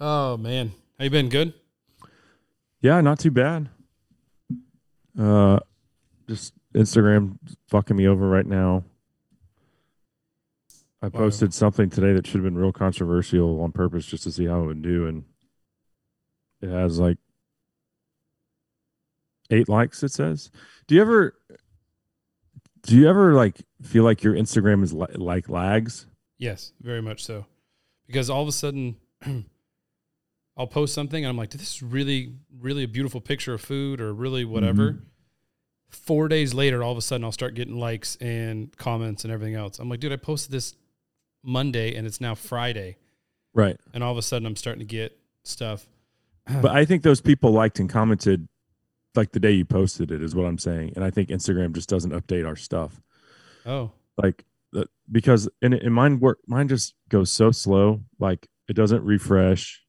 Oh man, how you been? Good. Yeah, not too bad. Uh, just Instagram fucking me over right now. I Wow. posted something today that should have been real controversial on purpose just to see how it would do, and it has like eight likes. It says. Do you ever? Do you ever like feel like your Instagram is li- like lags? Yes, very much so. Because all of a sudden, I'll post something and I'm like, "This is really, really a beautiful picture of food or really whatever." Mhm. Four days later, all of a sudden, I'll start getting likes and comments and everything else. I'm like, "Dude, I posted this Monday and it's now Friday," Right. and all of a sudden, I'm starting to get stuff. But I think those people liked and commented like the day you posted it is what I'm saying. And I think Instagram just doesn't update our stuff. oh, Like because in in mine work mine just goes so slow. Like it doesn't refresh.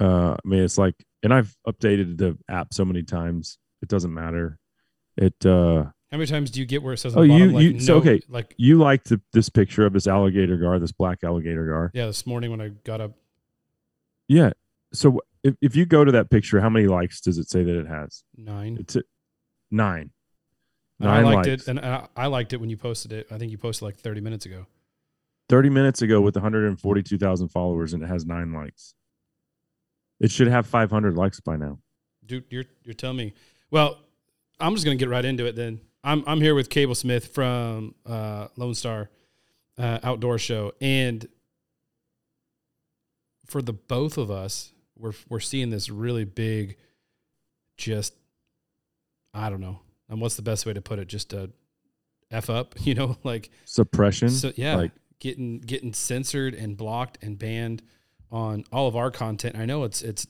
Uh I mean it's like and I've updated the app so many times. It doesn't matter. It uh how many times do you get where it says? Oh, the bottom, you- like, you- so, no- okay. like you liked the, this picture of this alligator gar, this black alligator gar. yeah, this morning when I got up, Yeah. So if, if you go to that picture, how many likes does it say that it has? nine. It's at nine. And I liked likes. it, and I, I liked it when you posted it. I think you posted like 30 minutes ago. 30 minutes ago with 142,000 followers and it has nine likes. It should have 500 likes by now. Dude, you're you're telling me. Well, I'm just gonna get right into it then. I'm I'm here with Cable Smith from uh, Lone Star uh, Outdoor Show, and for the both of us, we're we're seeing this really big, just I don't know. And what's the best way to put it? Just a f up, you know, like Suppression. so yeah, like- getting getting censored and blocked and banned on all of our content. I know it's it's.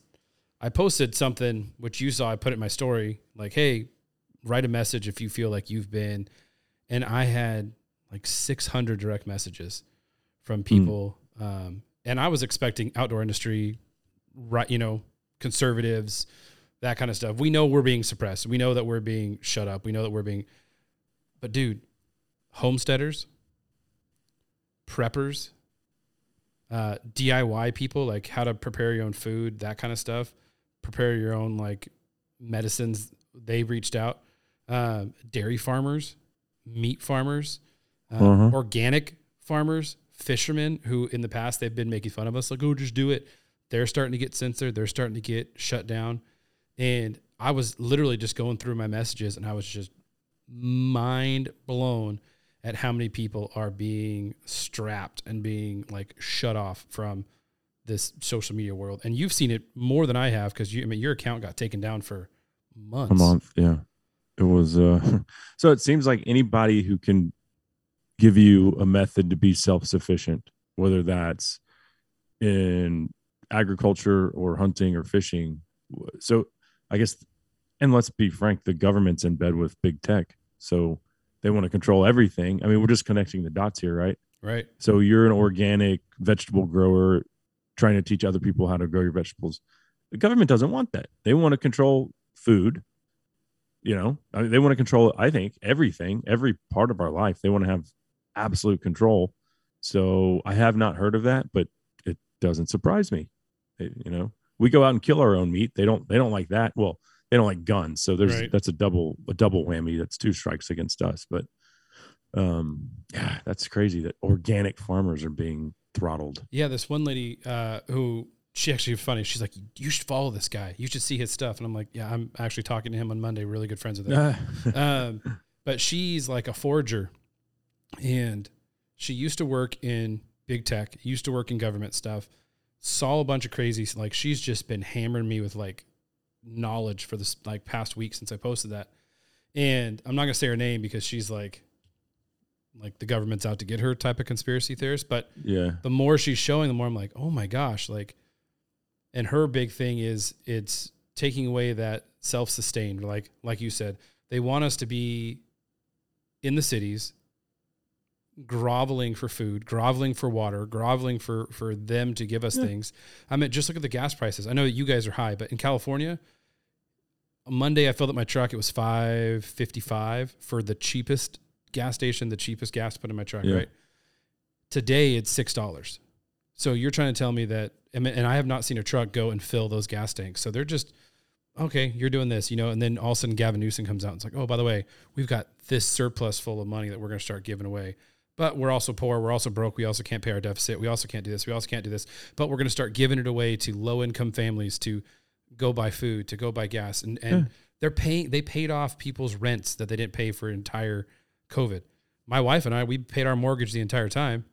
I posted something which you saw. I put it in my story like, "Hey, write a message if you feel like you've been," and I had like 600 direct messages from people, um, and I was expecting outdoor industry, right? You know, conservatives, that kind of stuff. We know we're being suppressed. We know that we're being shut up. We know that we're being, but dude, homesteaders, preppers, uh, DIY people, like how to prepare your own food, that kind of stuff, prepare your own like medicines. They reached out. Um, dairy farmers, meat farmers, uh, Uh-huh. organic farmers, fishermen who in the past they've been making fun of us, like, oh, just do it. They're starting to get censored. They're starting to get shut down. And I was literally just going through my messages and I was just mind blown at how many people are being strapped and being like shut off from this social media world. And you've seen it more than I have because you, I mean, your account got taken down for months. a month. Yeah. It was uh so it seems like anybody who can give you a method to be self-sufficient, whether that's in agriculture or hunting or fishing. So I guess and let's be frank, the government's in bed with big tech. So they want to control everything. I mean, we're mm-hmm. just connecting the dots here, right? Right. So you're an organic vegetable grower trying to teach other people how to grow your vegetables. The government doesn't want that. They want to control food. You know, I mean, they want to control, I think, everything, every part of our life. They want to have absolute control. So I have not heard of that, but it doesn't surprise me. It- you know, we go out and kill our own meat. They don't. They don't like that. Well, they don't like guns. So there's Right. that's a double a double whammy. That's two strikes against us. But um, yeah, that's crazy that organic farmers are being throttled. Yeah, this one lady uh, who she actually funny. She's like, "You should follow this guy. You should see his stuff." And I'm like, "Yeah, I'm actually talking to him on Monday. Really good friends with him." um, but she's like a forager, and she used to work in big tech, used to work in government stuff. Saw a bunch of crazy. Like she's just been hammering me with like knowledge for this like past week since I posted that. And I'm not gonna say her name because she's like, like the government's out to get her type of conspiracy theorist. But yeah, the more she's showing, the more I'm like, oh my gosh, like. And her big thing is it's taking away that self-sustained, like like you said, they want us to be in the cities, groveling for food, groveling for water, groveling for for them to give us Yeah. things. I mean, just look at the gas prices. I know that you guys are high, but in California, Monday I filled up my truck. It was five fifty five for the cheapest gas station, the cheapest gas to put in my truck. Yeah. Right. Today it's six dollars. So you're trying to tell me that, and and I have not seen a truck go and fill those gas tanks. So they're just, okay, you're doing this, you know, and then all of a sudden Gavin Newsom comes out and it's like, oh, by the way, we've got this surplus full of money that we're going to start giving away. But we're also poor. We're also broke. We also can't pay our deficit. We also can't do this. We also can't do this. But we're going to start giving it away to low income families to go buy food, to go buy gas. And, and Yeah. they're paying, they paid off people's rents that they didn't pay for entire COVID. My wife and I, we paid our mortgage the entire time.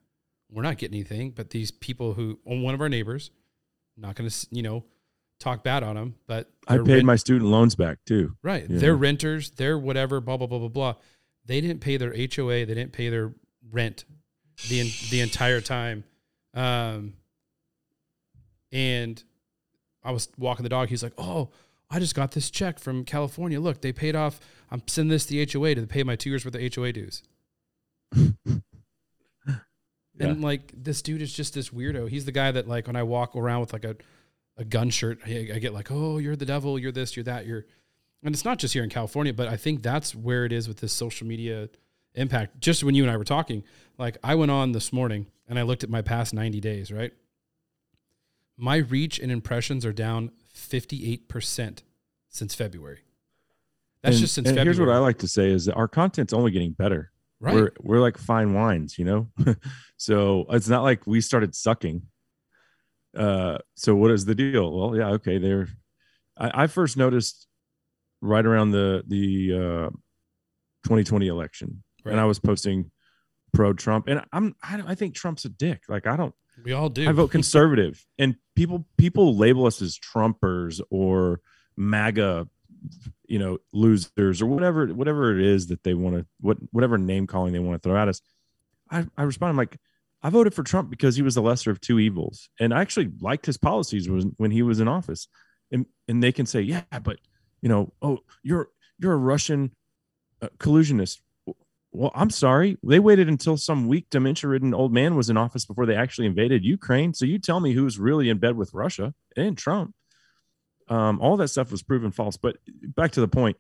We're not getting anything, but these people who, one of our neighbors, not going to, you know, talk bad on them, but I paid rent- my student loans back too. Right. They're renters, they're whatever, blah, blah, blah, blah, blah. They didn't pay their HOA, they didn't pay their rent the the entire time. Um and I was walking the dog, he's like, Oh, I just got this check from California. Look, they paid off I'm sending this to the HOA to pay my two years worth of HOA dues. Yeah. And like this dude is just this weirdo. He's the guy that like when I walk around with like a, a gun shirt, I, I get like, oh, you're the devil, you're this, you're that, you're, and it's not just here in California, but I think that's where it is with this social media impact. Just when you and I were talking, like I went on this morning and I looked at my past 90 days, right? My reach and impressions are down 58% since February. That's And- just since and February. Here's what I like to say is that our content's only getting better. right. We're we're like fine wines, you know. so it's not like we started sucking. Uh, so what is the deal? Well, yeah, okay. They're. I, I first noticed right around the the uh, 2020 election, Right. and I was posting pro Trump, and I'm I, don't- I think Trump's a dick. Like I don't we all do. I vote conservative, and people people label us as Trumpers or MAGA, you know, losers or whatever whatever it is that they want to what whatever name calling they want to throw at us. I I respond. I'm like, I voted for Trump because he was the lesser of two evils, and I actually liked his policies when when he was in office. And and they can say, yeah, but you know, oh, you're you're a Russian uh, collusionist. Well, I'm sorry. They waited until some weak, dementia ridden old man was in office before they actually invaded Ukraine. So you tell me who's really in bed with Russia and Trump. Um, all that stuff was proven false. But back to the point,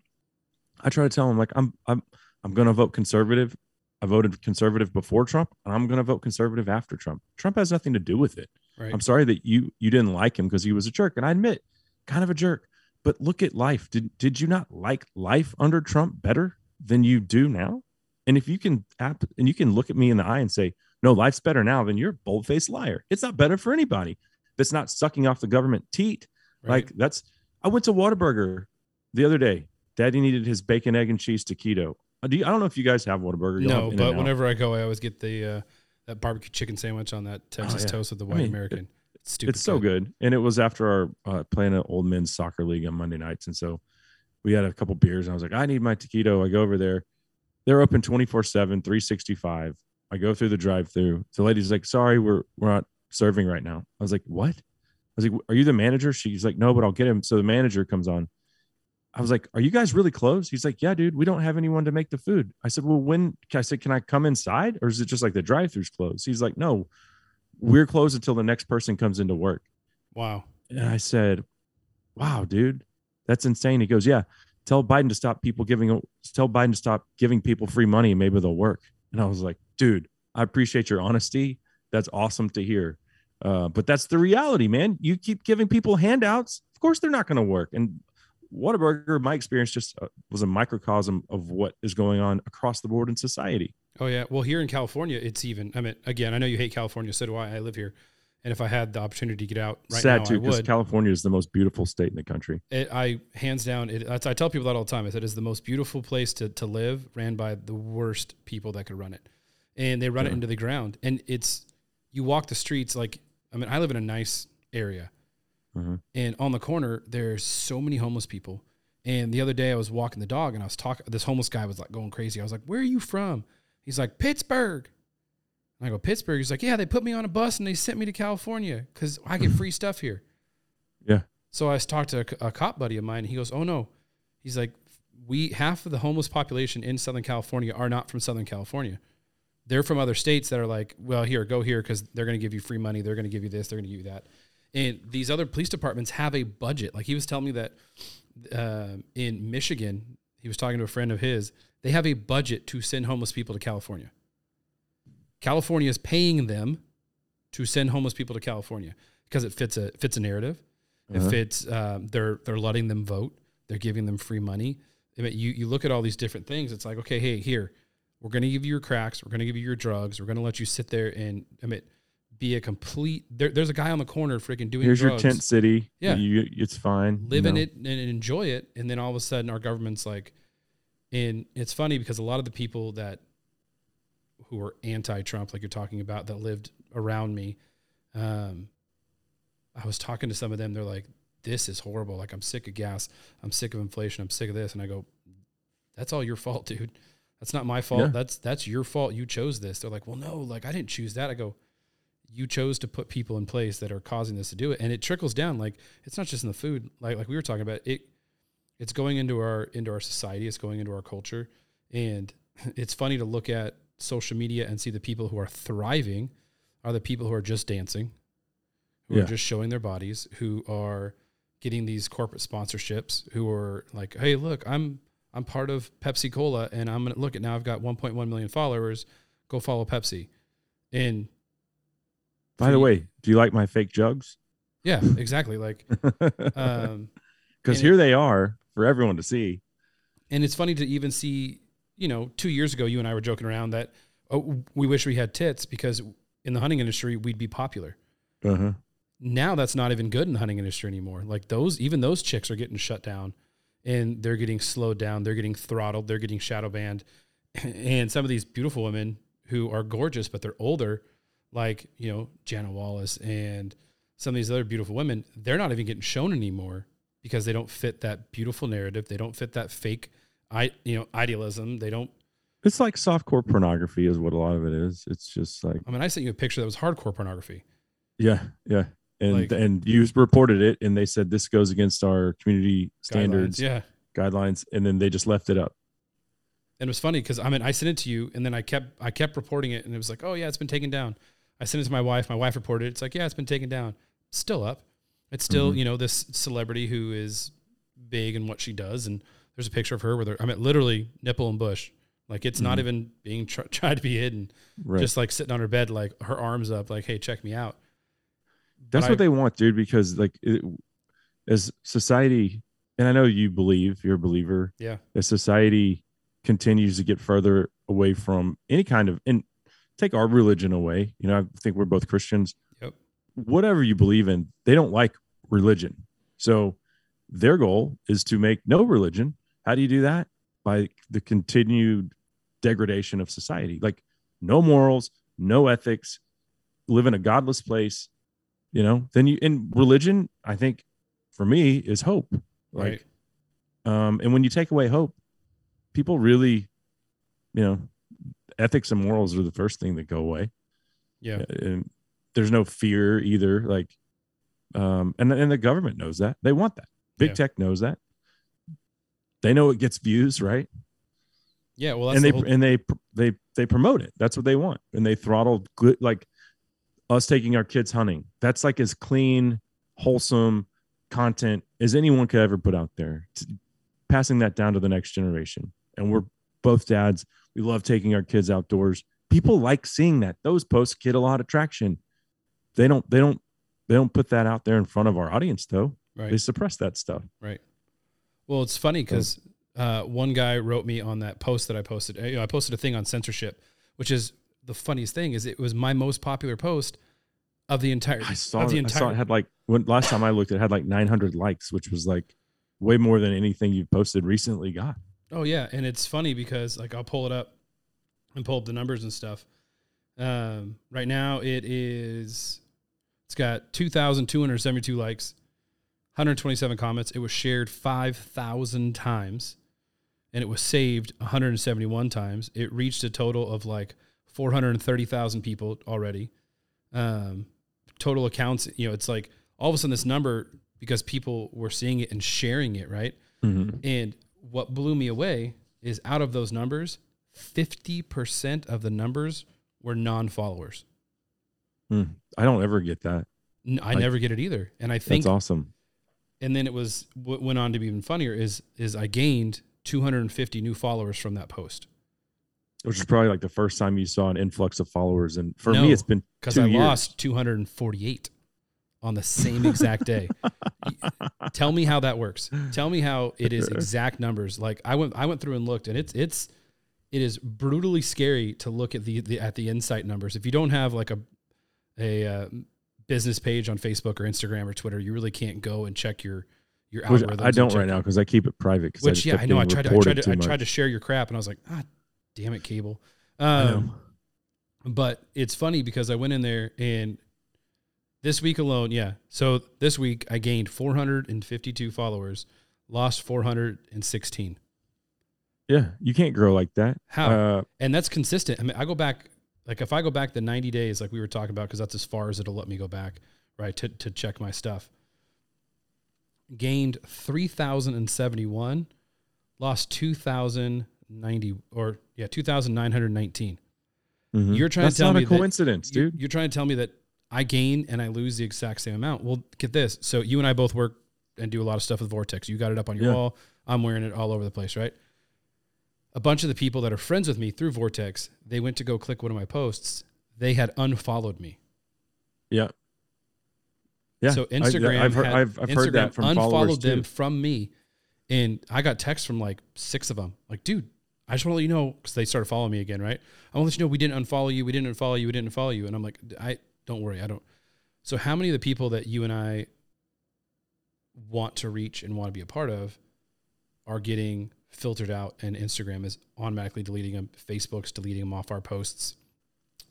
I try to tell them like I'm I'm I'm going to vote conservative. I voted conservative before Trump, and I'm going to vote conservative after Trump. Trump has nothing to do with it. right. I'm sorry that you you didn't like him because he was a jerk, and I admit, kind of a jerk. But look at life. Did did you not like life under Trump better than you do now? And if you can app and you can look at me in the eye and say, no, life's better now, then you're a bold faced liar. It's not better for anybody that's not sucking off the government teat. right. Like that's I went to Whataburger the other day. Daddy needed his bacon, egg, and cheese taquito. Uh, Do you, I don't know if you guys have Whataburger. No, but whenever I go, I always get the uh, that barbecue chicken sandwich on that Texas Oh, yeah. toast with the I white mean, American. It's stupid. it's so good. And it was after our uh, playing an old men's soccer league on Monday nights. And so we had a couple beers and I was like, I need my taquito. I go over there. They're open 24 7, 365. I go through the drive through. The lady's like, sorry, we're, we're not serving right now. I was like, what? I was like, are you the manager? She's like, no, but I'll get him. So the manager comes on. I was like, are you guys really closed? He's like, yeah, dude, we don't have anyone to make the food. I said, well, when can I said, can I come inside or is it just like the drive throughs closed? He's like, no, we're closed until the next person comes into work. Wow. And I said, "Wow, dude, that's insane." He goes, "Yeah, tell Biden to stop people giving tell Biden to stop giving people free money maybe they'll work." And I was like, "Dude, I appreciate your honesty. That's awesome to hear." Uh, but that's the reality, man. You keep giving people handouts, of course they're not going to work. And Whataburger, my experience just uh, was a microcosm of what is going on across the board in society. Oh yeah. Well, here in California, it's even. I mean, again, I know you hate California. So do I. I live here, and if I had the opportunity to get out right Sad now, too, I because would. California is the most beautiful state in the country. it, I hands down. It, I tell people that all the time. I said it's the most beautiful place to to live, ran by the worst people that could run it, and they run it into the ground. And it's you walk the streets like. I mean, I live in a nice area, Mhm. and on the corner there's so many homeless people. And the other day I was walking the dog, and I was talking. This homeless guy was like going crazy. I was like, "Where are you from?" He's like, "Pittsburgh." And I go, "Pittsburgh." He's like, "Yeah, they put me on a bus and they sent me to California because I get free stuff here." Yeah. So I talked to a, a cop buddy of mine. And he goes, "Oh no," he's like, "We half of the homeless population in Southern California are not from Southern California. They're from other states that are like, well, here, go here because they're going to give you free money. They're going to give you this. They're going to give you that." And these other police departments have a budget. Like he was telling me that uh, in Michigan, he was talking to a friend of his. They have a budget to send homeless people to California. California is paying them to send homeless people to California because it fits a fits a narrative. Uh-huh. It fits. Um, they're they're letting them vote. They're giving them free money. I mean, you you look at all these different things. It's like okay, hey, here we're going to give you your cracks. We're going to give you your drugs. We're going to let you sit there and I mean, be a complete. There, there's a guy on the corner freaking doing. Here's drugs, your tent city. Yeah. you, it's fine. live you in know? it and enjoy it, and then all of a sudden our government's like, and it's funny because a lot of the people that who were anti-Trump, like you're talking about, that lived around me, um, I was talking to some of them. They're like, "This is horrible. Like I'm sick of gas. I'm sick of inflation. I'm sick of this." And I go, "That's all your fault, dude. That's not my fault. Yeah. That's that's your fault. You chose this." They're like, "Well, no, like I didn't choose that." I go, "You chose to put people in place that are causing this to do it, and it trickles down. Like it's not just in the food. Like like we were talking about it." It's going into our into our society. It's going into our culture, and it's funny to look at social media and see the people who are thriving are the people who are just dancing, who Yeah. are just showing their bodies, who are getting these corporate sponsorships, who are like, "Hey, look, I'm I'm part of Pepsi Cola, and I'm gonna look at now. I've got 1.1 million followers. Go follow Pepsi." And By the way, do you like my fake jugs? yeah, exactly. Like, um, Because here they are for everyone to see. and it's funny to even see, you know, two years ago, you and I were joking around that oh, we wish we had tits because in the hunting industry we'd be popular. Uh-huh. now that's not even good in the hunting industry anymore. Like those, even those chicks are getting shut down and they're getting slowed down. They're getting throttled. They're getting shadow banned. And some of these beautiful women who are gorgeous, but they're older, like, you know, Jana Waller and some of these other beautiful women, they're not even getting shown anymore because they don't fit that beautiful narrative. They don't fit that fake, I, you know, idealism. They don't, It's like softcore pornography is what a lot of it is. It's just like I mean, I sent you a picture that was hardcore pornography. yeah, yeah. And Like- and you reported it and they said this goes against our community standards, Guidelines. Yeah. guidelines, and then they just left it up. And it was funny because I mean I sent it to you and then I kept I kept reporting it and it was like, oh yeah, it's been taken down. I sent it to my wife. My wife reported it. It's like, yeah, it's been taken down. Still up. It's still, Mhm. you know, this celebrity who is big in what she does. And there's a picture of her with her, I mean, literally nipple and bush. Like it's not Mhm. even being tr- tried to be hidden. Right. Just like sitting on her bed, like her arms up, like, hey, check me out. That's but what I- they want, dude. Because like, it, as society, and I know you believe, you're a believer. Yeah. As society continues to get further away from any kind of, and take our religion away. You know, I think we're both Christians. Yep. Whatever you believe in, they don't like religion. So their goal is to make no religion. How do you do that? By the continued degradation of society. Like no morals, no ethics, live in a godless place you know then you in religion i think for me is hope like um and when you take away hope people really you know ethics and morals are the first thing that go away Yeah. and there's no fear either like um and and the government knows that they want that big Yeah. tech knows that they know it gets views right Yeah. Well, that's and the they whole- and they they they promote it. That's what they want, and they throttle good like us taking our kids hunting. That's like as clean, wholesome content as anyone could ever put out there. Passing that down to the next generation, and we're both dads. We love taking our kids outdoors. People like seeing that. Those posts get a lot of traction. They don't. They don't. They don't put that out there in front of our audience, though. right. They suppress that stuff. Right. Well, it's funny because uh, one guy wrote me on that post that I posted. You know, I posted a thing on censorship, which is the funniest thing is it was my most popular post of the entire I saw. the it. I saw it had like when last time I looked, it had like 900 likes, which was like way more than anything you've posted recently got. Oh yeah, and it's funny because like I'll pull it up and pull up the numbers and stuff. Um, right now it is it's got 2272 likes, 127 comments. It was shared 5000 times and it was saved 171 times. It reached a total of like 430,000 people already. Um, total accounts, you know, it's like all of a sudden this number because people were seeing it and sharing it, right? And what blew me away is out of those numbers, 50% of the numbers were non followers. Hmm. I don't ever get that. I Like- never get it either. And I think, That's awesome. And then it was what went on to be even funnier is, is I gained 250 new followers from that post. which is probably like the first time you saw an influx of followers. And for No, me, it's been because I years. lost 248 on the same exact day. Tell me how that works. Tell me how it is exact numbers. Like I went, I went through and looked, and it's it's it is brutally scary to look at the, the at the insight numbers. If you don't have like a a uh, business page on Facebook or Instagram or Twitter, you really can't go and check your your Which algorithms. I don't right now because I keep it private. Which just yeah, I know. I tried to I tried to I tried to share your crap, and I was like, ah, damn it, cable. Um, but it's funny because I went in there and this week alone, yeah. So this week I gained 452 followers, lost 416. Yeah, you can't grow like that. How? Uh, And that's consistent. I mean, I go back like if I go back the 90 days, like we were talking about, because that's as far as it'll let me go back, right? To to check my stuff. Gained 3,071, lost 2,090 or yeah, 2,919. mhm. You're trying That's to tell not me a that- coincidence, You're- dude. You're, trying to tell me that I gain and I lose the exact same amount. Well, get this. So you and I both work and do a lot of stuff with Vortex. You got it up on your Yeah. wall. I'm wearing it all over the place, right? A bunch of the people that are friends with me through Vortex, they went to go click one of my posts. They had unfollowed me. Yeah. Yeah. So I- Instagram, I've heard, had- I've, I've Instagram heard that from unfollowed too. them from me, and I got texts from like six of them. Like, dude, I just want to let you know because they started following me again, right? I want to let you know we didn't unfollow you, we didn't unfollow you, we didn't follow you, and I'm like, I don't worry, I don't. So how many of the people that you and I want to reach and want to be a part of are getting filtered out, and Instagram is automatically deleting them, Facebook's deleting them off our posts.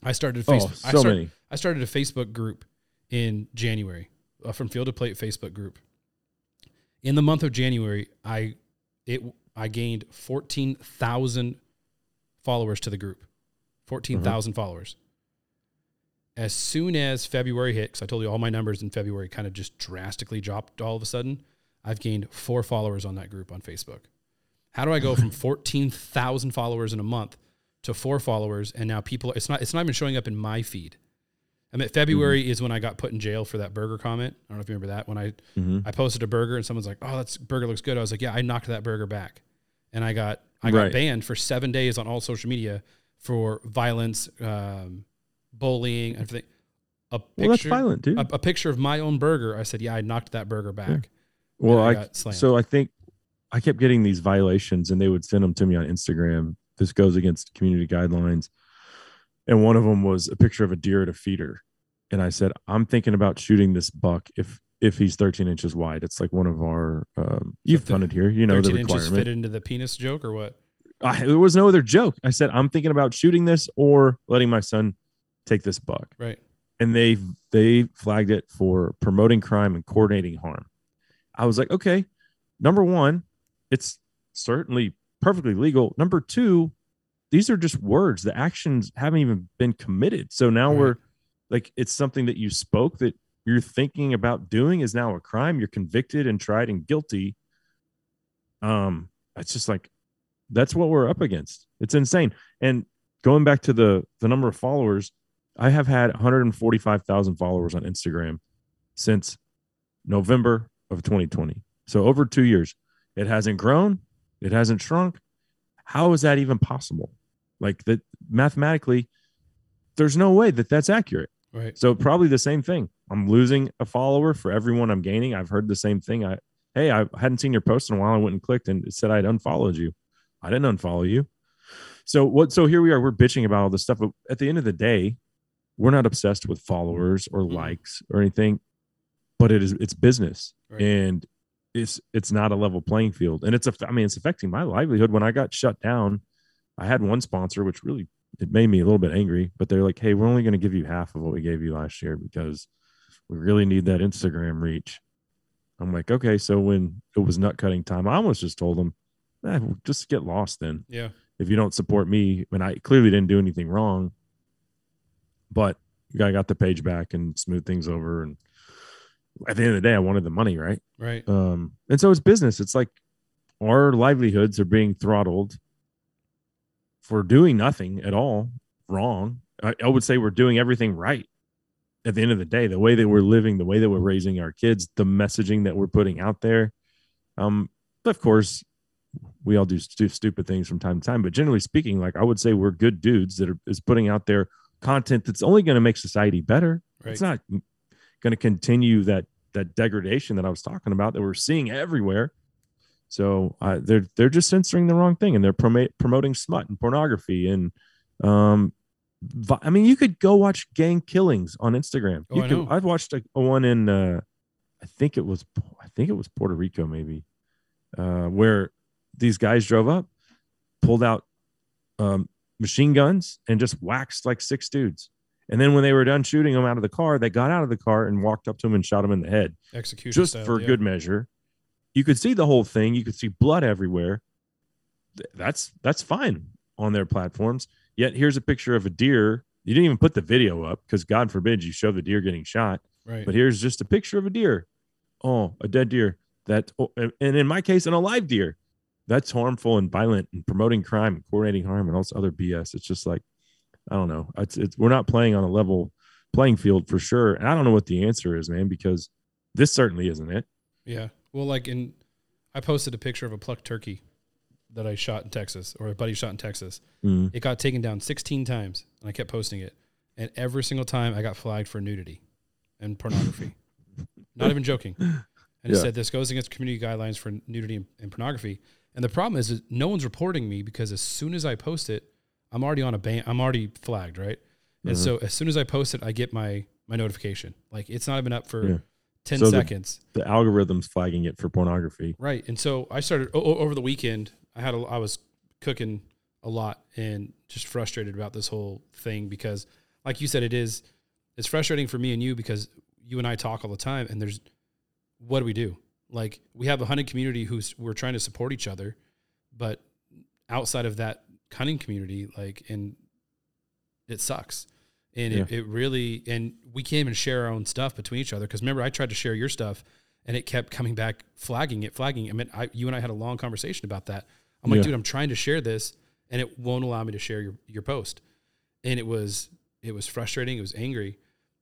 I started Oh, Facebook. I so started, many. I started a Facebook group in January, uh, from Field to Plate Facebook group. In the month of January, I it I gained fourteen thousand followers to the group, fourteen thousand followers. As soon as February hit, because I told you all my numbers in February kind of just drastically dropped all of a sudden, I've gained four followers on that group on Facebook. How do I go from fourteen thousand followers in a month to four followers, and now people? It's not. It's not even showing up in my feed. I mean, February is when I got put in jail for that burger comment. I don't know if you remember that. When I Mhm. I posted a burger and someone's like, "Oh, that's burger looks good." I was like, "Yeah, I knocked that burger back," and I got I got Right. banned for seven days on all social media for violence, um, bullying, and everything. A picture, Well, that's violent, dude. A, a picture of my own burger. I said, "Yeah, I knocked that burger back." well, I I, got slammed. so I think I kept getting these violations, and they would send them to me on Instagram. This goes against community guidelines, and one of them was a picture of a deer at a feeder, and I said, "I'm thinking about shooting this buck if if he's 13 inches wide." It's like one of our um, you've the hunted here, you know the requirement. fit into the penis joke or what? I, there was no other joke. I said, I'm thinking about shooting this or letting my son take this buck. Right. And they they flagged it for promoting crime and coordinating harm. I was like, okay, number one, it's certainly perfectly legal. Number two, these are just words. The actions haven't even been committed. So now Right. we're like, it's something that you spoke that you're thinking about doing is now a crime. You're convicted and tried and guilty. Um, it's just like that's what we're up against. It's insane. And going back to the the number of followers, I have had 145,000 followers on Instagram since November of 2020. So over 2 years. It hasn't grown, it hasn't shrunk. How is that even possible? Like that mathematically there's no way that that's accurate. Right. So probably the same thing. I'm losing a follower for everyone I'm gaining. I've heard the same thing. I hey, I hadn't seen your post in a while. I went and clicked and it said I'd unfollowed you. I didn't unfollow you. So what so here we are, we're bitching about all this stuff, but at the end of the day, we're not obsessed with followers or Mhm. likes or anything, but it is it's business. Right. And it's it's not a level playing field. And it's a I mean, it's affecting my livelihood. When I got shut down, I had one sponsor, which really it made me a little bit angry, but they're like, hey, we're only going to give you half of what we gave you last year because we really need that Instagram reach. I'm like, okay. So when it was nut cutting time, I almost just told them, eh, just get lost then. Yeah. If you don't support me, and I clearly didn't do anything wrong, but I got the page back and smoothed things over. And at the end of the day, I wanted the money, right? Right. Um, and so it's business. It's like our livelihoods are being throttled for doing nothing at all wrong. I, I would say we're doing everything right at the end of the day. The way that we're living, the way that we're raising our kids, the messaging that we're putting out there. Um, but of course, we all do stu- stupid things from time to time, but generally speaking, like I would say, we're good dudes that are is putting out there content that's only going to make society better. Right. It's not going to continue that that degradation that I was talking about that we're seeing everywhere. So uh, they're they're just censoring the wrong thing, and they're promote, promoting smut and pornography and um, vi- I mean, you could go watch gang killings on Instagram. Oh, you I could, know. I've watched a, a one in uh, I think it was I think it was Puerto Rico maybe, uh, where these guys drove up, pulled out um, machine guns, and just waxed like six dudes. And then when they were done shooting him out of the car, they got out of the car and walked up to him and shot him in the head Execution just style, for yeah. good measure. You could see the whole thing. You could see blood everywhere. That's that's fine on their platforms. Yet here's a picture of a deer. You didn't even put the video up because God forbid you show the deer getting shot. Right. But here's just a picture of a deer. Oh, a dead deer. That oh, and and in my case, an alive deer. That's harmful and violent and promoting crime and coordinating harm and all this other BS. It's just like I don't know. It's, it's we're not playing on a level playing field for sure. And I don't know what the answer is, man, because this certainly isn't it. Yeah. Well, like in, I posted a picture of a plucked turkey that I shot in Texas, or a buddy shot in Texas. Mm. It got taken down 16 times, and I kept posting it. And every single time, I got flagged for nudity and pornography. Not even joking. And it said this goes against community guidelines for nudity and, and pornography. And the problem is, is, no one's reporting me because as soon as I post it, I'm already on a ban. I'm already flagged, right? And Mhm. so as soon as I post it, I get my my notification. Like it's not even up for Yeah. 10 So seconds. The algorithm's flagging it for pornography. Right. And so I started o- o- over the weekend. I had a, I was cooking a lot and just frustrated about this whole thing because, like you said, it is it's frustrating for me and you because you and I talk all the time and there's what do we do? Like we have a hunting community who's we're trying to support each other, but outside of that hunting community, like and it sucks. And it, it really and we can't even share our own stuff between each other because remember I tried to share your stuff and it kept coming back flagging it flagging it. I mean I you and I had a long conversation about that. I'm like Yeah. dude I'm trying to share this and it won't allow me to share your your post. And it was it was frustrating, it was angry.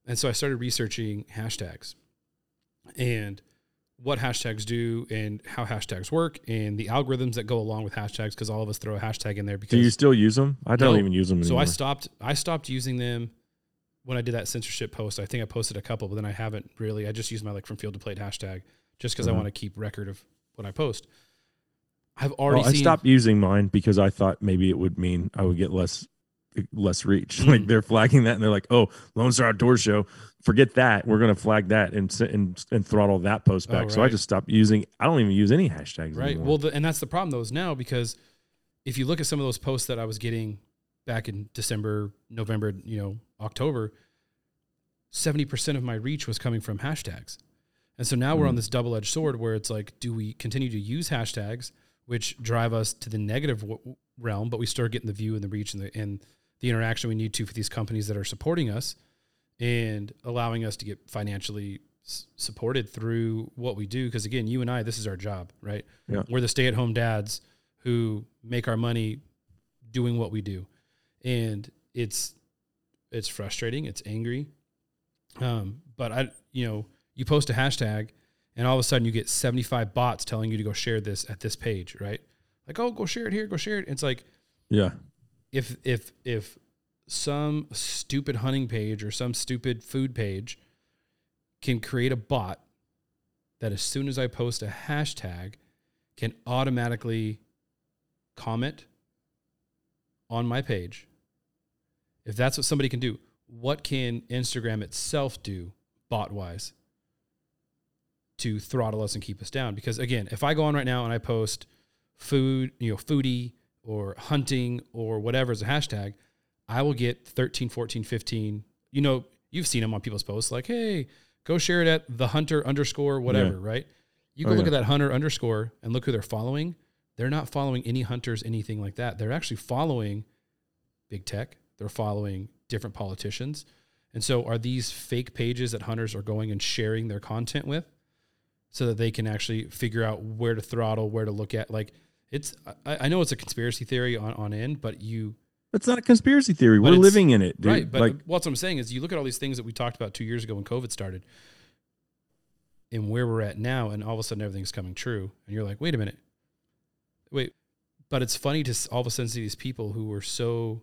And so I started researching hashtags and what hashtags do and how hashtags work and the algorithms that go along with hashtags because all of us throw a hashtag in there because Do you still use them? I don't No. even use them anymore. so. I stopped. I stopped using them when I did that censorship post. I think I posted a couple, but then I haven't really. I just use my like from field to plate hashtag just because I Mhm. want to keep record of what I post. I've already Well, I stopped using mine because I thought maybe it would mean I would get less less reach. like Mm. they're flagging that and they're like, "Oh, Lone Star Outdoor Show, forget that. We're going to flag that and and and throttle that post Oh, back." So I just stopped using. I don't even use any hashtags. right. anymore. Well, the, and that's the problem though is now because if you look at some of those posts that I was getting back in December, November, you know, October, seventy percent of my reach was coming from hashtags. And so now we're on Mm. this double edged sword where it's like, do we continue to use hashtags, which drive us to the negative w- realm, but we start getting the view and the reach and the, and the interaction we need to for these companies that are supporting us and allowing us to get financially s- supported through what we do? Because again, you and I, this is our job, right? Yeah. We're the stay at home dads who make our money doing what we do. And it's, it's frustrating. It's angry. Um, but I, you know, you post a hashtag and all of a sudden you get 75 bots telling you to go share this at this page, right? Like, oh, go share it here, go share it. It's like yeah, if if if some stupid hunting page or some stupid food page can create a bot that as soon as I post a hashtag can automatically comment on my page. If that's what somebody can do, what can Instagram itself do bot wise to throttle us and keep us down? Because again, if I go on right now and I post food, you know, foodie or hunting or whatever as a hashtag, I will get 13, 14, 15. You know, you've seen them on people's posts like, hey, go share it at the hunter underscore whatever, right? You oh, go Oh, look yeah. at that hunter underscore and look who they're following. They're not following any hunters, anything like that. They're actually following big tech. They're following different politicians. And so are these fake pages that hunters are going and sharing their content with so that they can actually figure out where to throttle, where to look at? Like it's, I, I know it's a conspiracy theory on, on end, but you, it's not a conspiracy theory. We're living in it, dude. right. But like, what I'm saying is you look at all these things that we talked about two years ago when COVID started and where we're at now, and all of a sudden everything's coming true. And you're like, wait a minute. wait, but it's funny to all of a sudden see these people who were so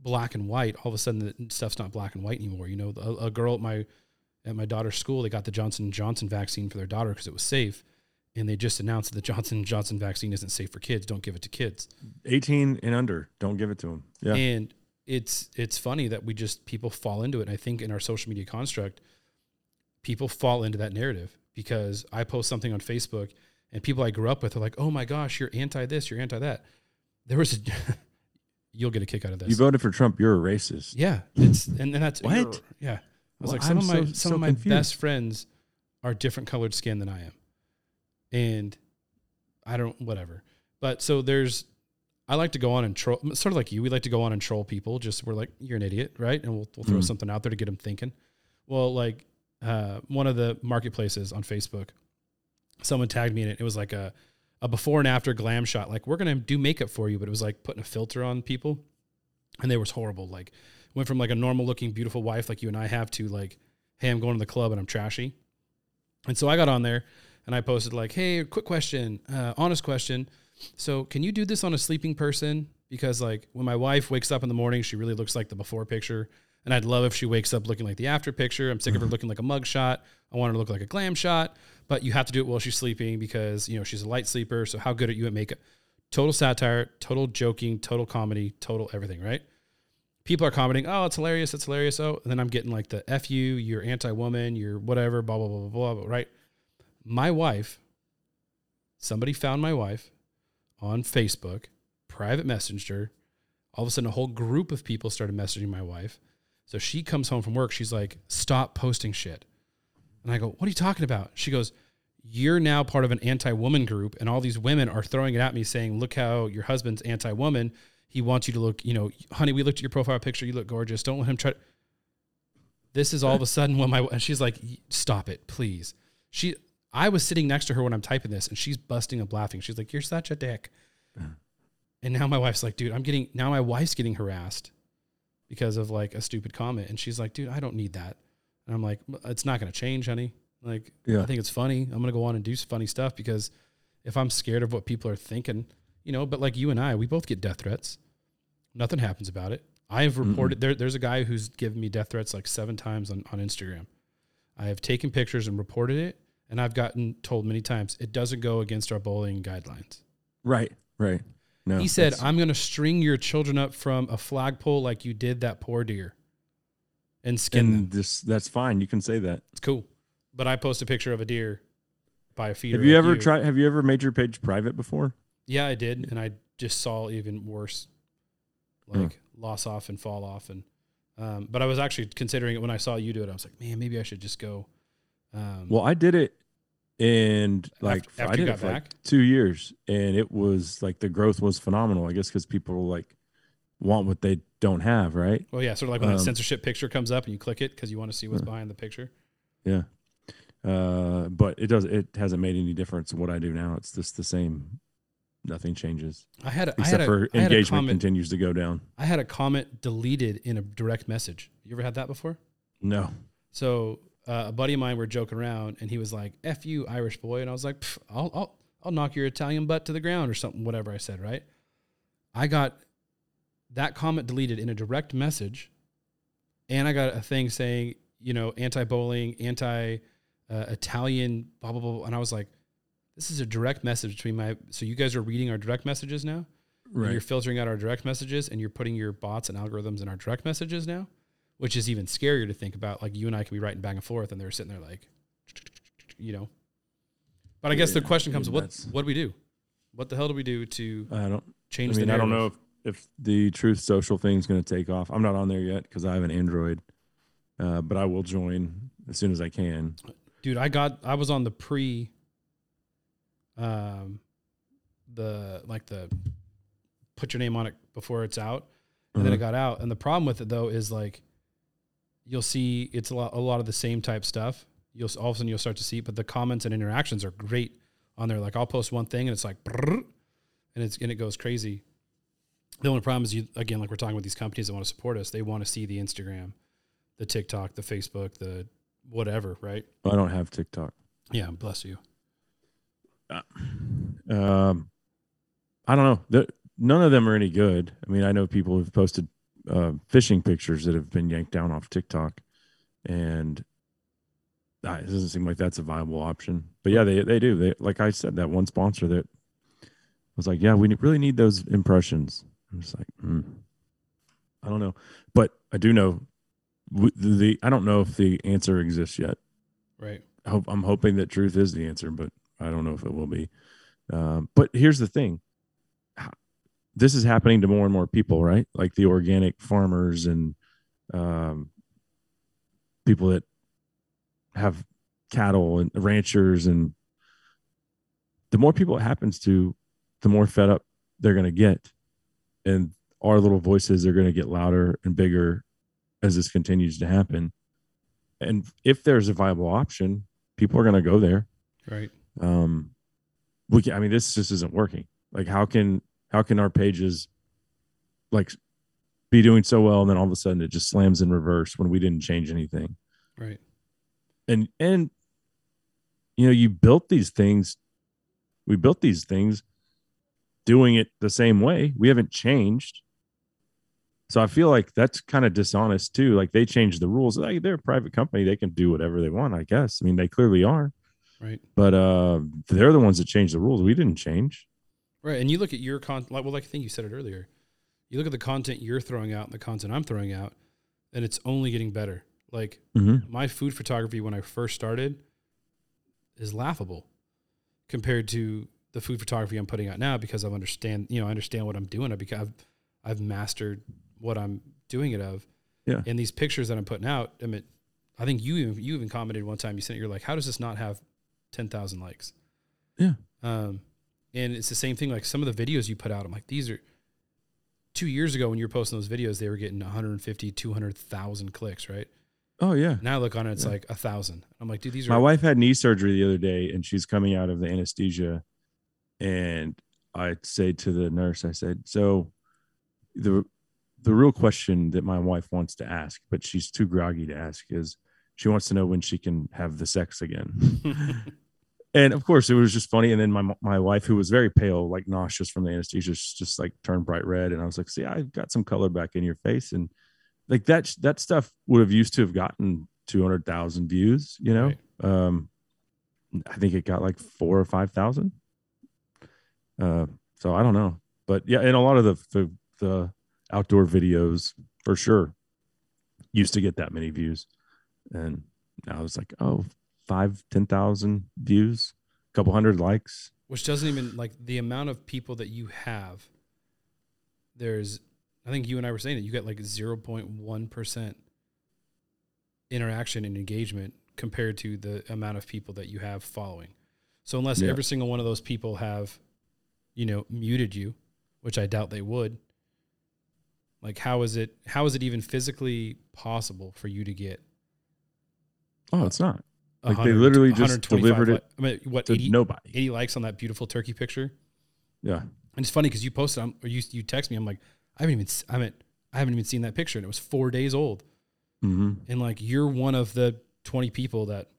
black and white. All of a sudden, the stuff's not black and white anymore. You know, a, a girl at my at my daughter's school, they got the Johnson Johnson vaccine for their daughter because it was safe, and they just announced that the Johnson Johnson vaccine isn't safe for kids. Don't give it to kids. 18 and under, don't give it to them. Yeah. And it's it's funny that we just people fall into it. And I think in our social media construct, people fall into that narrative because I post something on Facebook and people I grew up with are like, "Oh my gosh, you're anti this, you're anti that." There was a you'll get a kick out of this. you voted for Trump, you're a racist. yeah, it's and, and that's What? Yeah, I was Well, like, some I'm of my so- some so of my confused. best friends are different colored skin than I am, and I don't whatever. But so there's, I like to go on and troll, sort of like you. We like to go on and troll people. Just we're like, you're an idiot, right? And we'll we'll throw Mhm. something out there to get them thinking. Well, like uh, one of the marketplaces on Facebook, someone tagged me in it. It was like a a before and after glam shot. Like we're gonna do makeup for you, but it was like putting a filter on people, and they was horrible. Like went from like a normal looking beautiful wife like you and I have to like, hey, I'm going to the club and I'm trashy. And so I got on there and I posted like, hey, quick question, uh, honest question. So can you do this on a sleeping person? Because like when my wife wakes up in the morning, she really looks like the before picture. And I'd love if she wakes up looking like the after picture. I'm sick of her looking like a mug shot. I want her to look like a glam shot, but you have to do it while she's sleeping because, you know, she's a light sleeper. So how good are you at makeup? Total satire, total joking, total comedy, total everything, right? People are commenting, oh, it's hilarious, it's hilarious. Oh, and then I'm getting like the F you, you're anti woman, you're whatever, blah, blah, blah, blah, blah, right? My wife, somebody found my wife on Facebook, private messenger. All of a sudden, a whole group of people started messaging my wife. So she comes home from work. She's like, stop posting shit. And I go, what are you talking about? She goes, you're now part of an anti-woman group and all these women are throwing it at me saying, look how your husband's anti-woman. He wants you to look, you know, honey, we looked at your profile picture. You look gorgeous. Don't let him try. This is all of a sudden when my, and she's like, stop it, please. She, I was sitting next to her when I'm typing this and she's busting up laughing. She's like, you're such a dick. And now my wife's like, dude, I'm getting, now my wife's getting harassed because of like a stupid comment. And she's like, dude, I don't need that. And I'm like, it's not going to change, honey. Like, Yeah. I think it's funny. I'm going to go on and do funny stuff because if I'm scared of what people are thinking, you know, but like you and I, we both get death threats. Nothing happens about it. I have reported there, there's a guy who's given me death threats like seven times on, on Instagram. I have taken pictures and reported it. And I've gotten told many times it doesn't go against our bullying guidelines. Right. Right. No. He said, I'm going to string your children up from a flagpole like you did that poor deer and skin them. and this that's fine. You can say that. It's cool. But I post a picture of a deer by a feeder. Have you ever tried? Have you ever made your page private before? Yeah, I did. And I just saw even worse, like loss off and fall off. And, um, but I was actually considering it when I saw you do it. I was like, man, maybe I should just go. Um, Well, I did it, and like after I you did got it for like back? two years, and it was like the growth was phenomenal. I guess because people like want what they don't have, right? well, yeah, sort of like when that um, censorship picture comes up and you click it because you want to see what's Yeah. behind the picture. Yeah. Uh, but it does. It hasn't made any difference what I do now. It's just the same. Nothing changes I had a, I except had for I a engagement comment continues to go down. I had a comment deleted in a direct message. You ever had that before? No. So uh, a buddy of mine were joking around, and he was like, "F you, Irish boy," and I was like, "I'll I'll I'll knock your Italian butt to the ground or something." Whatever I said, right? I got that comment deleted in a direct message, and I got a thing saying, you know, anti-bowling, anti-Italian, blah blah blah, and I was like, "This is a direct message between my." So you guys are reading our direct messages now. and you're filtering out our direct messages and you're putting your bots and algorithms in our direct messages now, which is even scarier to think about. Like you and I can be writing back and forth and they're sitting there like, you know. But I guess the question comes, dude, what what do we do? What the hell do we do to I don't. change I mean, the I don't know if, if the Truth Social thing is going to take off. I'm not on there yet because I have an Android, uh, but I will join as soon as I can. Dude, I got I was on the pre um the like the put your name on it before it's out. and then it Mhm. got out. And the problem with it though is like you'll see it's a lot a lot of the same type stuff. You'll all of a sudden you'll start to see, but the comments and interactions are great on there. Like I'll post one thing and it's like, and it's and it goes crazy. The only problem is you again, like we're talking with these companies that want to support us, they want to see the Instagram, the TikTok, the Facebook, the whatever, right? I don't have TikTok. Yeah, bless you. Um, I don't know. The, none of them are any good. I mean, I know people who've posted uh, fishing pictures that have been yanked down off TikTok, and uh, it doesn't seem like that's a viable option. But yeah, they they do. They like I said, that one sponsor that was like, yeah, we really need those impressions. I'm just like, mm, I don't know, but I do know the, the I don't know if the answer exists yet. Right. I hope, I'm hoping that truth is the answer, but I don't know if it will be. Um, but here's the thing this is happening to more and more people, right? Like the organic farmers and um, people that have cattle and ranchers. And the more people it happens to, the more fed up they're going to get. And our little voices are going to get louder and bigger as this continues to happen. And if there's a viable option, people are going to go there. Right. Um, we can, I mean, this just isn't working. Like, how can how can our pages like be doing so well and then all of a sudden it just slams in reverse when we didn't change anything? Right. And and you know, you built these things. We built these things doing it the same way. We haven't changed. So I feel like that's kind of dishonest too. Like they changed the rules. Like they're a private company, they can do whatever they want, I guess. I mean, they clearly are. Right. But uh they're the ones that changed the rules. We didn't change. Right. And you look at your content, like, well, like I think you said it earlier. You look at the content you're throwing out and the content I'm throwing out, and it's only getting better. Like Mm-hmm. my food photography when I first started is laughable compared to the food photography I'm putting out now because I understand, you know, I understand what I'm doing. I because I've, I've mastered what I'm doing it of. Yeah. And these pictures that I'm putting out, I mean, I think you even, you even commented one time. You said you're like, how does this not have ten thousand likes? Yeah. Um, and it's the same thing. Like some of the videos you put out, I'm like, these are two years ago when you were posting those videos, they were getting 150, 200,000 clicks, right? Oh yeah. Now I look on it, it's Yeah. like a thousand. I'm like, dude, these are My wife had knee surgery the other day and she's coming out of the anesthesia. And I say to the nurse, I said, So the the real question that my wife wants to ask, but she's too groggy to ask, is she wants to know when she can have the sex again. and of course, it was just funny. And then my my wife, who was very pale, like nauseous from the anesthesia, just just, like turned bright red. And I was like, "See, i've got some color back in your face." And like that that stuff would have used to have gotten two hundred thousand views. You know, Right. um, I think it got like four or five thousand. Uh, so I don't know, but yeah, and a lot of the the, the outdoor videos for sure used to get that many views, and now it's like oh five ten thousand views, a couple hundred likes. which doesn't even like the amount of people that you have. There's, I think you and I were saying it. You get like 0.1% interaction and engagement compared to the amount of people that you have following. So unless Yeah. every single one of those people have, you know, muted you, which I doubt they would. Like, how is it? How is it even physically possible for you to get? Oh, it's not Like, they literally just delivered it I mean, what to 80, nobody. 80 likes on that beautiful turkey picture? Yeah, And it's funny because you posted, I'm, or you you text me. I'm like, I haven't even, I haven't, I haven't even seen that picture, and it was four days old. hmm And like, you're one of the 20 people that,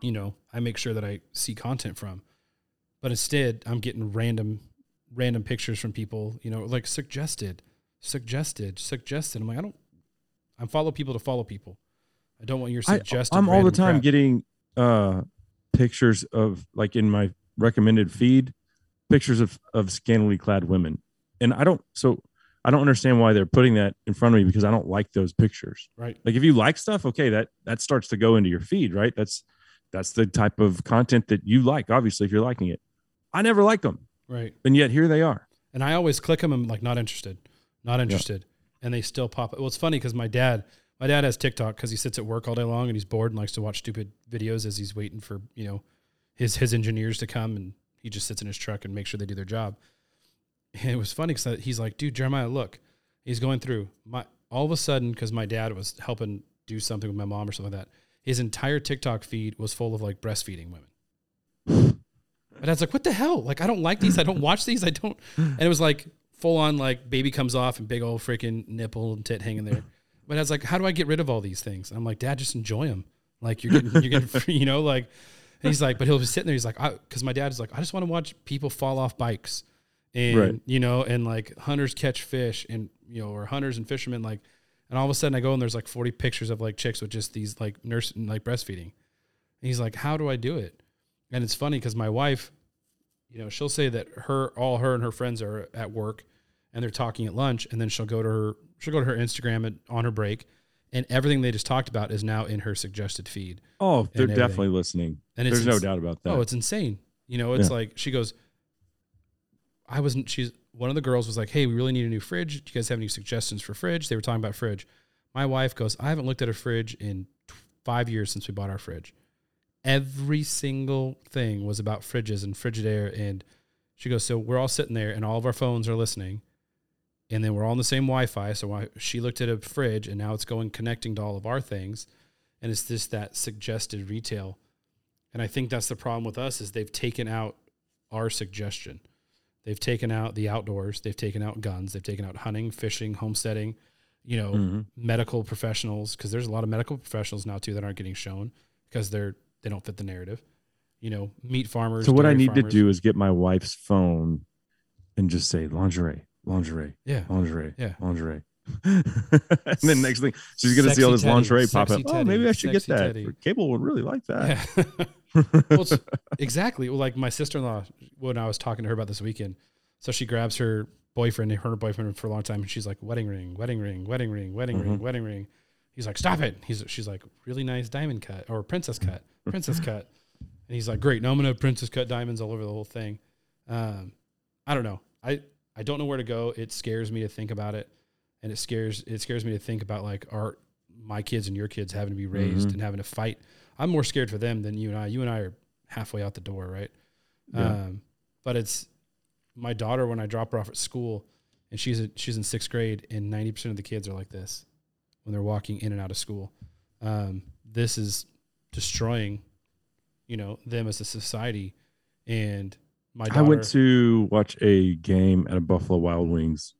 you know, I make sure that I see content from. But instead, I'm getting random, random pictures from people. You know, like suggested, suggested, suggested. I'm like, I don't. I follow people to follow people. I don't want your I, suggested. I'm all the time crap. getting uh pictures of like in my recommended feed, pictures of of scantily clad women, and I don't so I don't understand why they're putting that in front of me because I don't like those pictures. right. Like if you like stuff, okay, that that starts to go into your feed, right? That's that's the type of content that you like. Obviously, if you're liking it, I never like them, Right. and yet here they are. And I always click them. I'm like, not interested, not interested, and they still pop. Up. Well, it's funny because my dad, my dad has TikTok because he sits at work all day long and he's bored and likes to watch stupid videos as he's waiting for you know his his engineers to come and he just sits in his truck and makes sure they do their job. And it was funny because he's like, dude, Jeremiah, look, he's going through my all of a sudden because my dad was helping do something with my mom or something like that. His entire TikTok feed was full of like breastfeeding women. My dad's like, what the hell? Like, I don't like these. I don't watch these. I don't. And it was like full on, like, baby comes off and big old freaking nipple and tit hanging there. But I was like, how do I get rid of all these things? I'm like, Dad, just enjoy them. Like, you're getting, you're getting free, you know, like, he's like, but he'll be sitting there. He's like, because my dad is like, I just want to watch people fall off bikes, and Right. you know, and like hunters catch fish, and you know, or hunters and fishermen like, and all of a sudden I go and there's like 40 pictures of like chicks with just these like nurse like breastfeeding. And he's like, how do I do it? And it's funny because my wife, you know, she'll say that her all her and her friends are at work, and they're talking at lunch, and then she'll go to her she'll go to her Instagram at, on her break, and everything they just talked about is now in her suggested feed. Oh, they're definitely listening. And it's There's no ins- doubt about that. Oh, it's insane. You know, it's Yeah. like she goes. I wasn't. She's one of the girls was like, "Hey, we really need a new fridge. Do you guys have any suggestions for fridge?" They were talking about fridge. My wife goes, "I haven't looked at a fridge in five years since we bought our fridge. Every single thing was about fridges and Frigidaire." And she goes, "So we're all sitting there, and all of our phones are listening, and then we're all on the same Wi-Fi. So I, she looked at a fridge, and now it's going connecting to all of our things, and it's just that suggested retail." And I think that's the problem with us is they've taken out our suggestion. They've taken out the outdoors. They've taken out guns. They've taken out hunting, fishing, homesteading, you know, Mhm. medical professionals. Because there's a lot of medical professionals now too that aren't getting shown because they're they don't fit the narrative. You know, meat farmers. So what I need to do is get my wife's phone and just say lingerie, lingerie, yeah, lingerie, Yeah. lingerie. and then next thing she's gonna see all this teddy, lingerie pop up. sexy Oh, maybe I should get that. teddy. Cable would really like that. yeah. well, exactly. Well, like my sister in law, when I was talking to her about this weekend, so she grabs her boyfriend, her boyfriend for a long time, and she's like, wedding ring, wedding ring, wedding ring, wedding ring, Mhm. wedding ring. He's like, stop it. He's she's like, really nice diamond cut or princess cut, princess cut, and he's like, great. Now I'm gonna have princess cut diamonds all over the whole thing. Um, I don't know. I I don't know where to go. It scares me to think about it, and it scares it scares me to think about like our my kids and your kids having to be raised Mhm. and having to fight. I'm more scared for them than you and I. You and I are halfway out the door, right? Yeah. Um, but it's my daughter when I drop her off at school, and she's a, she's in sixth grade, and ninety percent of the kids are like this when they're walking in and out of school. Um, this is destroying, you know, them as a society. And my daughter, I went to watch a game at a Buffalo Wild Wings,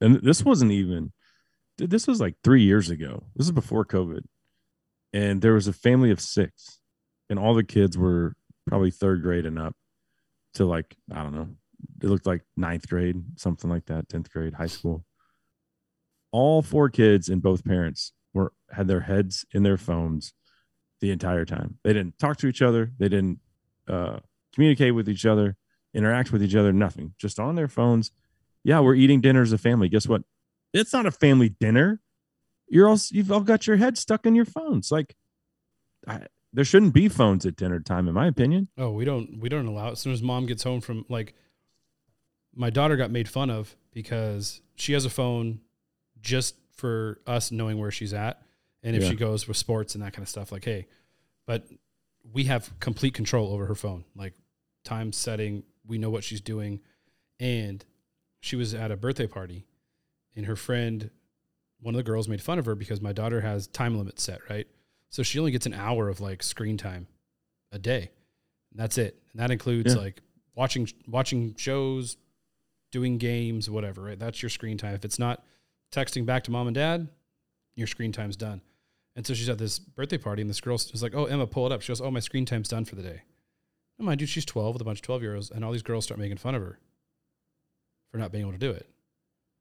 and this wasn't even. This was like three years ago. This is before COVID, and there was a family of six, and all the kids were probably third grade and up to like I don't know. It looked like ninth grade, something like that, tenth grade, high school. All four kids and both parents were had their heads in their phones the entire time. They didn't talk to each other. They didn't uh, communicate with each other, interact with each other, nothing. Just on their phones. Yeah, we're eating dinner as a family. Guess what? It's not a family dinner. You're all you've all got your head stuck in your phones. Like, I, there shouldn't be phones at dinner time, in my opinion. Oh, we don't we don't allow it. As soon as mom gets home from like my daughter got made fun of because she has a phone just for us knowing where she's at. And if Yeah. she goes with sports and that kind of stuff, like, hey, but we have complete control over her phone, like time setting, we know what she's doing. And she was at a birthday party and her friend, one of the girls made fun of her because my daughter has time limits set, right? So she only gets an hour of like screen time a day. And that's it. And that includes Yeah. like watching watching shows, doing games, whatever, right? That's your screen time. If it's not texting back to mom and dad, your screen time's done. And so she's at this birthday party and this girl is like, Oh, Emma, pull it up. She goes, Oh, my screen time's done for the day. And mind you, she's 12 with a bunch of 12 year olds, and all these girls start making fun of her for not being able to do it.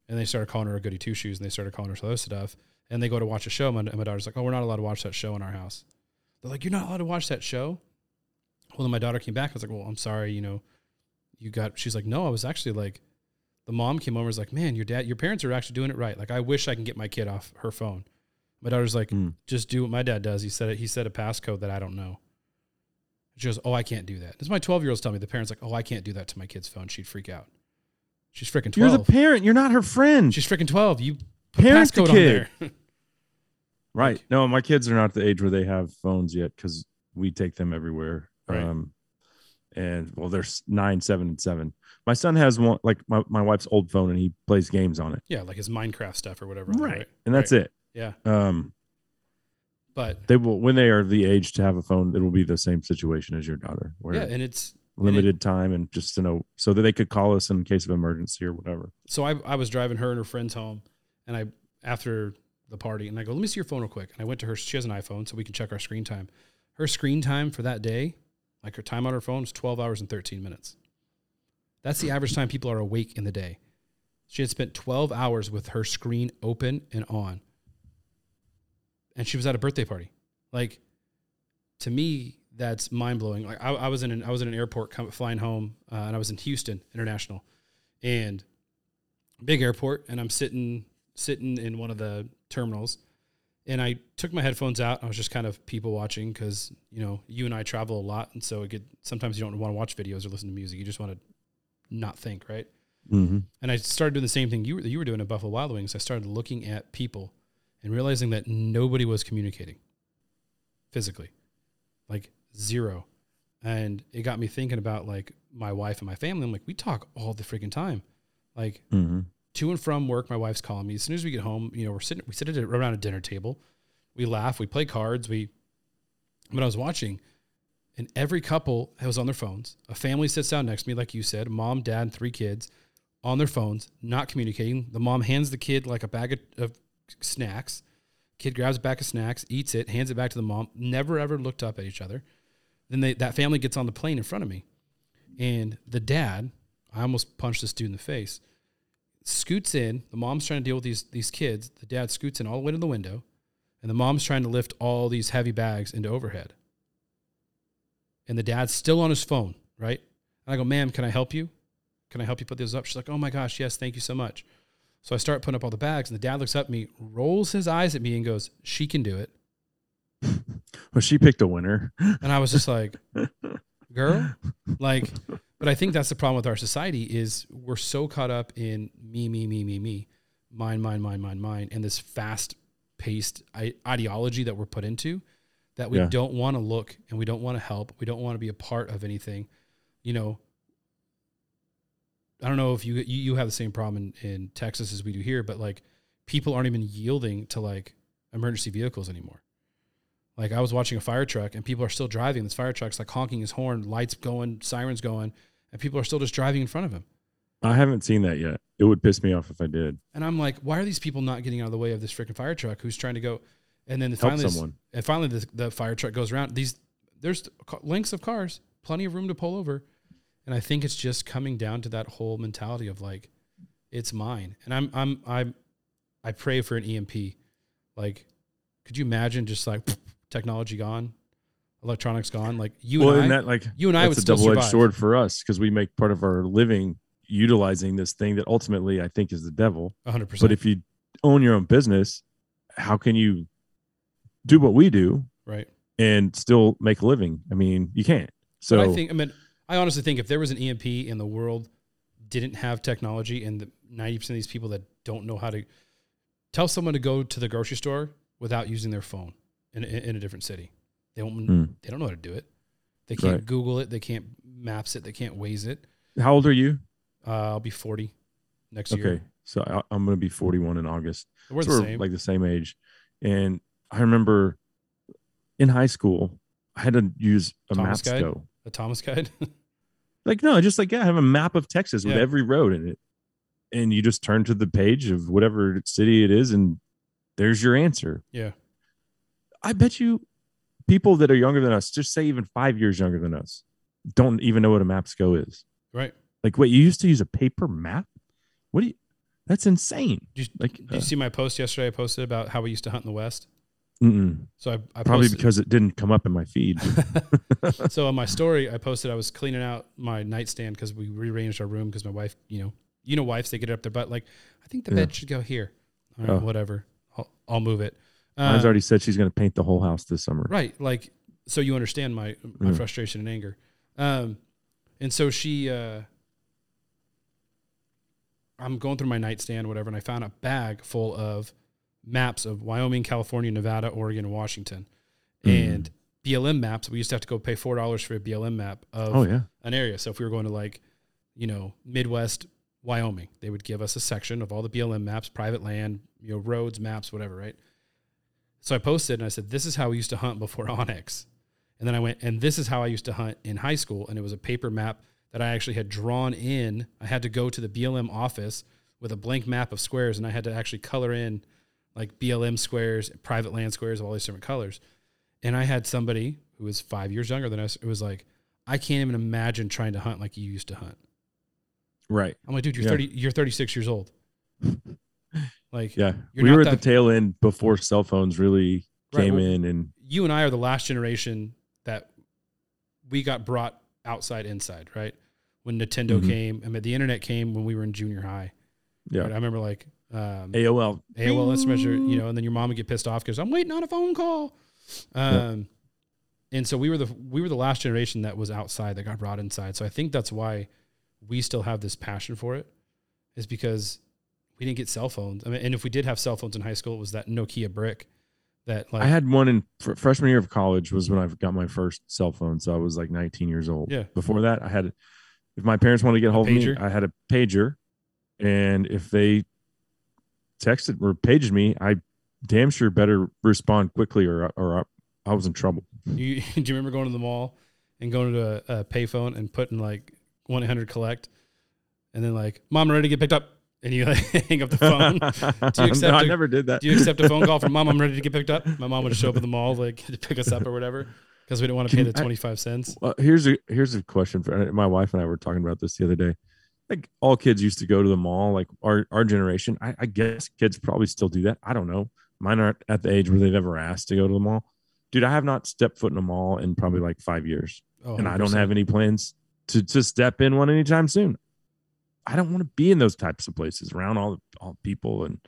And they started calling her a goody two shoes and they started calling her some other stuff. And they go to watch a show. And my, daughter's like, Oh, we're not allowed to watch that show in our house. They're like, You're not allowed to watch that show? Well, then my daughter came back. I was like, Well, I'm sorry, you know, you got, she's like, No, I was actually like, the mom came over and was like, Man, your dad, your parents are actually doing it right. Like, I wish I can get my kid off her phone. My daughter's like, Mm. Just do what my dad does. He said it, he said a passcode that I don't know. She goes, Oh, I can't do that. This is my 12 year olds tell me the parents like, Oh, I can't do that to my kid's phone. She'd freak out. She's freaking 12. You're the parent. You're not her friend. She's freaking 12. You put Parent the passcode on kid. there. Right. No, my kids are not the age where they have phones yet because we take them everywhere. Right. Um, and well, there's nine, seven, and seven. My son has one, like my, my wife's old phone, and he plays games on it. yeah, like his Minecraft stuff or whatever. on there, right. And that's Right. it. Yeah. Um, But they will, when they are the age to have a phone, it will be the same situation as your daughter, where yeah, and it's limited time and just to know so that they could call us in case of emergency or whatever. so I, I was driving her and her friends home and I after the party and I go, let me see your phone real quick. And I went to her, she has an iPhone, so we can check our screen time. Her screen time for that day Like her time on her phone was 12 hours and 13 minutes. That's the average time people are awake in the day. She had spent 12 hours with her screen open and on. And she was at a birthday party. Like, to me, that's mind blowing. Like, I, I, was in an, I was in an airport coming, flying home, uh, and I was in Houston International, and big airport, and I'm sitting sitting in one of the terminals, and I took my headphones out. I was just kind of people watching because you know you and I travel a lot, and so it could sometimes you don't want to watch videos or listen to music. You just want to not think, right? Mm-hmm. And I started doing the same thing you were, you were doing at Buffalo Wild Wings. I started looking at people and realizing that nobody was communicating physically, like zero. And it got me thinking about like my wife and my family. I'm like, we talk all the freaking time, like Mm-hmm. to and from work. My wife's calling me as soon as we get home. You know, we're sitting, we sit at around a dinner table, we laugh, we play cards. We, but I was watching, and every couple was on their phones. A family sits down next to me, like you said, mom, dad, and three kids on their phones, not communicating. The mom hands the kid like a bag of, of snacks. Kid grabs a bag of snacks, eats it, hands it back to the mom. Never ever looked up at each other. Then they, that family gets on the plane in front of me, and the dad, I almost punched this dude in the face. Scoots in. The mom's trying to deal with these these kids. The dad scoots in all the way to the window, and the mom's trying to lift all these heavy bags into overhead. And the dad's still on his phone, right? And I go, ma'am, can I help you? Can I help you put this up? She's like, oh my gosh, yes, thank you so much. So I start putting up all the bags, and the dad looks up at me, rolls his eyes at me, and goes, she can do it. Well, she picked a winner. And I was just like, girl, like, but I think that's the problem with our society is we're so caught up in me, me, me, me, me, mine, mine, mine, mine, mine, and this fast paced ideology that we're put into that we Yeah. don't want to look and we don't want to help. We don't want to be a part of anything. You know, I don't know if you you, you have the same problem in, in Texas as we do here, but like people aren't even yielding to like emergency vehicles anymore. Like I was watching a fire truck and people are still driving. This fire truck's like honking his horn, lights going, sirens going, and people are still just driving in front of him. I haven't seen that yet. It would piss me off if I did. And I'm like, why are these people not getting out of the way of this freaking fire truck who's trying to go? And then Help finally, someone. and finally, the, the fire truck goes around. These there's lengths of cars, plenty of room to pull over, and I think it's just coming down to that whole mentality of like, it's mine. And I'm I'm I'm I pray for an EMP. Like, could you imagine just like technology gone, electronics gone? Like you well, and I, and that like you and I would a double edged sword for us because we make part of our living utilizing this thing that ultimately I think is the devil. 100%. But if you own your own business, how can you do what we do right. and still make a living? I mean, you can't. So but I think, I mean, I honestly think if there was an EMP in the world didn't have technology and the 90% of these people that don't know how to tell someone to go to the grocery store without using their phone in, in, in a different city, they won't, Hmm. they don't know how to do it. They can't Right. Google it. They can't maps it. They can't waze it. how old are you? Uh, I'll be 40 next Okay. year. Okay. So I, I'm going to be 41 in August. We're So the same. like the same age. And I remember in high school, I had to use a Thomas Maps Guide? Go. the Thomas guide. Like, no, just like, yeah, I have a map of Texas with Yeah. every road in it. And you just turn to the page of whatever city it is, and there's your answer. yeah. I bet you people that are younger than us, just say even five years younger than us, don't even know what a Mapsco is. Right. Like, wait, you used to use a paper map? What do you? That's insane. Did you, Like, did uh, you see my post yesterday? I posted about how we used to hunt in the West. Mm-mm. So I, I probably posted, because it didn't come up in my feed. so on my story, I posted I was cleaning out my nightstand because we rearranged our room because my wife, you know, you know, wives they get it up their butt. Like, I think the Yeah. bed should go here. All right, Oh. whatever. I'll, I'll move it. Mine's Um, already said she's going to paint the whole house this summer. right. Like, so you understand my my Mm. frustration and anger. Um, and so she, uh, I'm going through my nightstand, whatever, and I found a bag full of maps of Wyoming, California, Nevada, Oregon, and Washington, Mm. and BLM maps. We used to have to go pay four dollars for a BLM map of Oh yeah. an area. So if we were going to like, you know, Midwest Wyoming, they would give us a section of all the BLM maps, private land, you know, roads, maps, whatever, right? So I posted and I said, "This is how we used to hunt before onX," and then I went, and this is how I used to hunt in high school, and it was a paper map that I actually had drawn in. I had to go to the BLM office with a blank map of squares, and I had to actually color in like BLM squares, private land squares, of all these different colors. And I had somebody who was five years younger than us. It was like, I can't even imagine trying to hunt like you used to hunt. Right. I'm like, dude, you're Yeah. 30, you're 36 years old. Like, Yeah. We were at that- the tail end before cell phones really Right, came well- in and you and I are the last generation that we got brought outside inside, right? When Nintendo Mhm. came, I mean, the internet came when we were in junior high. yeah. Right? I remember like um, AOL. AOL Instant Messenger, you know, and then your mom would get pissed off because I'm waiting on a phone call. Um, and so we were the we were the last generation that was outside that got brought inside. So I think that's why we still have this passion for it, is because we didn't get cell phones. I mean, and if we did have cell phones in high school, it was that Nokia brick that like I had one in fr- freshman year of college was when I got my first cell phone. So I was like 19 years old. Yeah. Before that, I had, if my parents wanted to get hold of me. I had a pager. And if they texted or paged me, I damn sure better respond quickly or, or I was in trouble. You, do you remember going to the mall and going to a, a payphone and putting like one eight hundred collect, and then like, "Mom, I'm ready to get picked up," and you like, hang up the phone. Do you accept no, I a- never did that. Do you accept a phone call from mom? I'm ready to get picked up. My mom would show up at the mall like to pick us up or whatever because we didn't want to pay the twenty five cents. Well, here's a here's a question for my wife and I were talking about this the other day. Like all kids used to go to the mall. Like our our generation, I, I guess kids probably still do that. I don't know. Mine aren't at the age where they've ever asked to go to the mall. Dude, I have not stepped foot in a mall in probably like five years, Oh, and I don't have any plans to to step in one anytime soon. I don't want to be in those types of places around all all people and.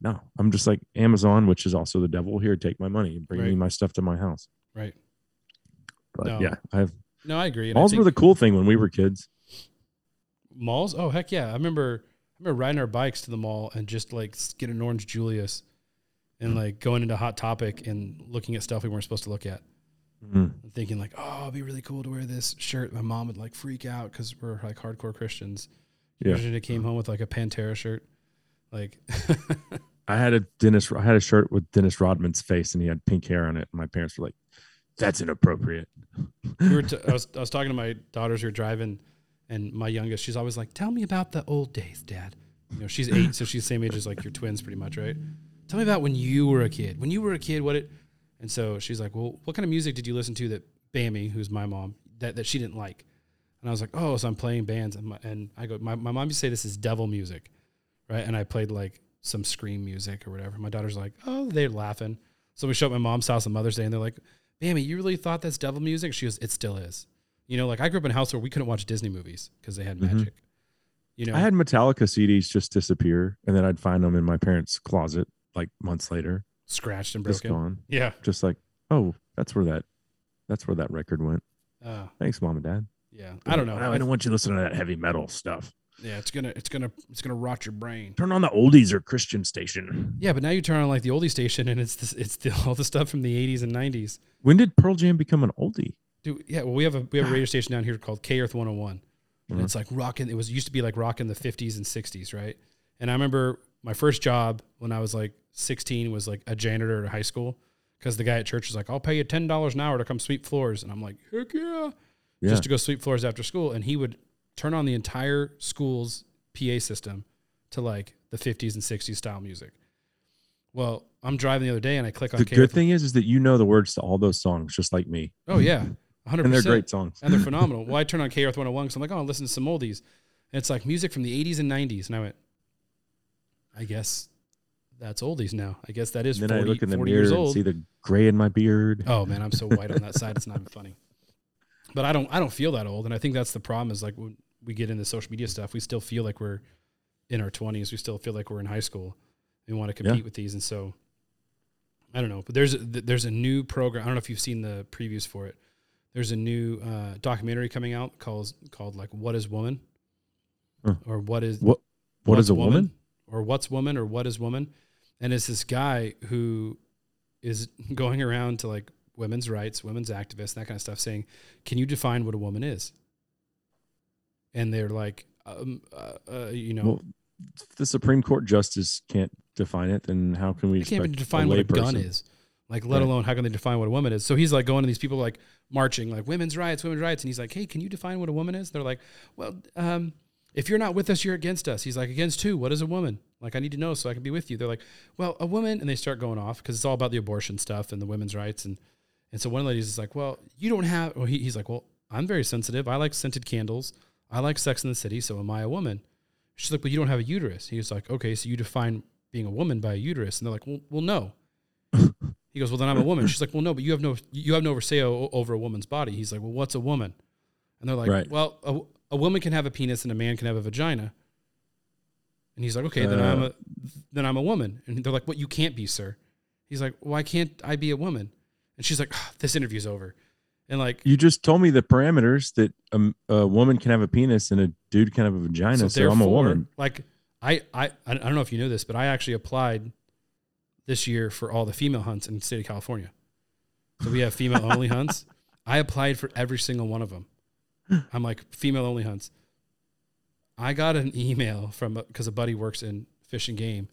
No, I'm just like Amazon, which is also the devil. Here, take my money and bring me my stuff to my house. right. But No. yeah, I have No, I agree. And I malls were the cool thing when we were kids. Malls. Oh heck yeah! I remember. I remember riding our bikes to the mall and just like getting an orange Julius, and like going into Hot Topic and looking at stuff we weren't supposed to look at. Mhm. and thinking like, oh, it'd be really cool to wear this shirt. My mom would like freak out because we're like hardcore Christians. Yeah. They came home with like a Pantera shirt. Like, I had a Dennis. I had a shirt with Dennis Rodman's face, and he had pink hair on it. And my parents were like, "That's inappropriate." we were t- I was I was talking to my daughters who were driving, and my youngest, she's always like, "Tell me about the old days, Dad." You know, she's eight, so she's the same age as like your twins, pretty much, right? Tell me about when you were a kid. When you were a kid, what it? And so she's like, "Well, what kind of music did you listen to that Bammy, who's my mom, that that she didn't like?" And I was like, "Oh, so I'm playing bands." And, my, and I go, my, "My mom used to say this is devil music, right?" And I played like some scream music or whatever. My daughter's like, "Oh," they're laughing. So we show up at my mom's house on Mother's Day, and they're like, Bammy, you really thought that's devil music? She goes, it still is. You know, like I grew up in a house where we couldn't watch Disney movies because they had Mhm. magic. You know, I had Metallica CDs just disappear, and then I'd find them in my parents' closet like months later, scratched and broken. just gone. Yeah. Just like, oh, that's where that, that's where that record went. Uh, Thanks, mom and dad. yeah. I don't know. I, I don't want you listening to that heavy metal stuff. yeah, it's gonna, it's gonna, it's gonna rot your brain. Turn on the oldies or Christian station. Yeah, but now you turn on like the oldie station and it's this, it's the, all the stuff from the 80s and 90s. When did Pearl Jam become an oldie? Dude, yeah. Well, we have a we have a radio station down here called K Earth 101, and Mhm. it's like rocking. It was used to be like rocking the 50s and 60s, right? And I remember my first job when I was like 16 was like a janitor at a high school because the guy at church was like, "I'll pay you ten dollars an hour to come sweep floors," and I'm like, "Heck yeah!" Yeah. Just to go sweep floors after school, and he would turn on the entire school's PA system to like the 50s and 60s style music. Well, I'm driving the other day and I click on the K good thing is, is that you know the words to all those songs, just like me, Oh yeah, 100. and they're great songs. and they're phenomenal. Well, I turn on K Earth 101 because I'm like, oh, I'll listen to some oldies. And it's like music from the 80s and 90s. And I went, I guess that's oldies now. I guess that is And 40, then I look in the mirror years and see the gray in my beard. Oh man, I'm so white on that side. It's not even funny. But I don't I don't feel that old, and I think that's the problem. Is like when we get into social media stuff, we still feel like we're in our 20s. We still feel like we're in high school. We want to compete Yeah. with these, and so I don't know. But there's a, there's a new program. I don't know if you've seen the previews for it. There's a new uh, documentary coming out called called like What is Woman, Huh. or what is What what What's a woman? or what's woman? Or what is woman? And it's this guy who is going around to like women's rights women's activists that kind of stuff saying can you define what a woman is? And they're like um, uh, uh, you know Well, if the Supreme Court justice can't define it, then how can we they can't even define what a gun is like let Right. alone how can they define what a woman is so he's like going to these people like marching like women's rights women's rights and he's like hey can you define what a woman is they're like well um, if you're not with us you're against us he's like against who what is a woman like i need to know so i can be with you they're like well a woman and they start going off because it's all about the abortion stuff and the women's rights and and so one of the ladies is like well you don't have well he, he's like well I'm very sensitive. I like scented candles. I like Sex in the City. So am I a woman? She's like, well, you don't have a uterus. He was like, okay, so you define being a woman by a uterus, and they're like, well, well, no. He goes, well, then I'm a woman. She's like, well, no, but you have no, you have no say over a woman's body. He's like, well, what's a woman? And they're like, Right. well, a, a woman can have a penis and a man can have a vagina. And he's like, okay, then I'm a, then I'm a woman. And they're like, what? You can't be, sir. He's like, why can't I be a woman? And she's like, "Ah, this interview's over. And like, You just told me the parameters that a, a woman can have a penis and a dude can have a vagina. So, I'm a woman. Like I, I, I don't know if you know this, but I actually applied this year for all the female hunts in the state of California. So we have female only hunts. I applied for every single one of them. I'm like female only hunts. I got an email from because a buddy works in fish and game,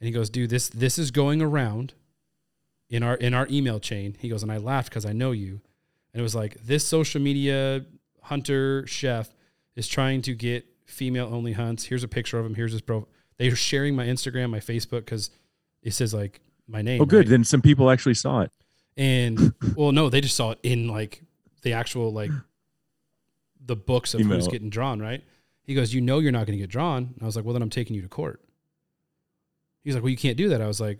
and he goes, "Dude, this this is going around in our in our email chain." He goes, and I laughed because I know you, and it was like this social media hunter chef is trying to get female only hunts. Here's a picture of him. Here's his bro. They're sharing my Instagram, my Facebook, because it says like my name. Oh, good. right? Then some people actually saw it. And well, no, they just saw it in like the actual like the books of who's getting drawn, right? He goes, You know you're not gonna get drawn. And I was like, Well then I'm taking you to court. He's like, Well, you can't do that. I was like,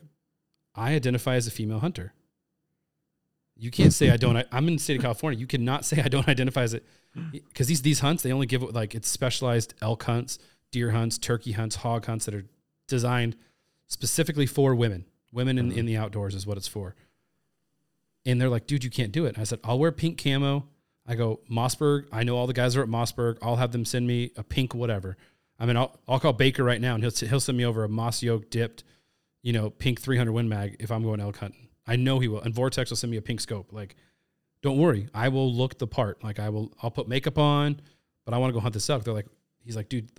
I identify as a female hunter. You can't say I don't. I, I'm in the state of California. You cannot say I don't identify as it because these these hunts they only give it like it's specialized elk hunts, deer hunts, turkey hunts, hog hunts that are designed specifically for women. Women in, in uh-huh. the outdoors is what it's for. And they're like, dude, you can't do it. And I said, I'll wear pink camo. I go, Mossberg. I know all the guys are at Mossberg. I'll have them send me a pink whatever. I mean, I'll, I'll call Baker right now and he'll, he'll send me over a Mossy Oak dipped, you know, pink 300 Win Mag if I'm going elk hunting. I know he will. And Vortex will send me a pink scope. Like, don't worry. I will look the part. Like, I will, I'll put makeup on, but I want to go hunt this elk. They're like, he's like, dude,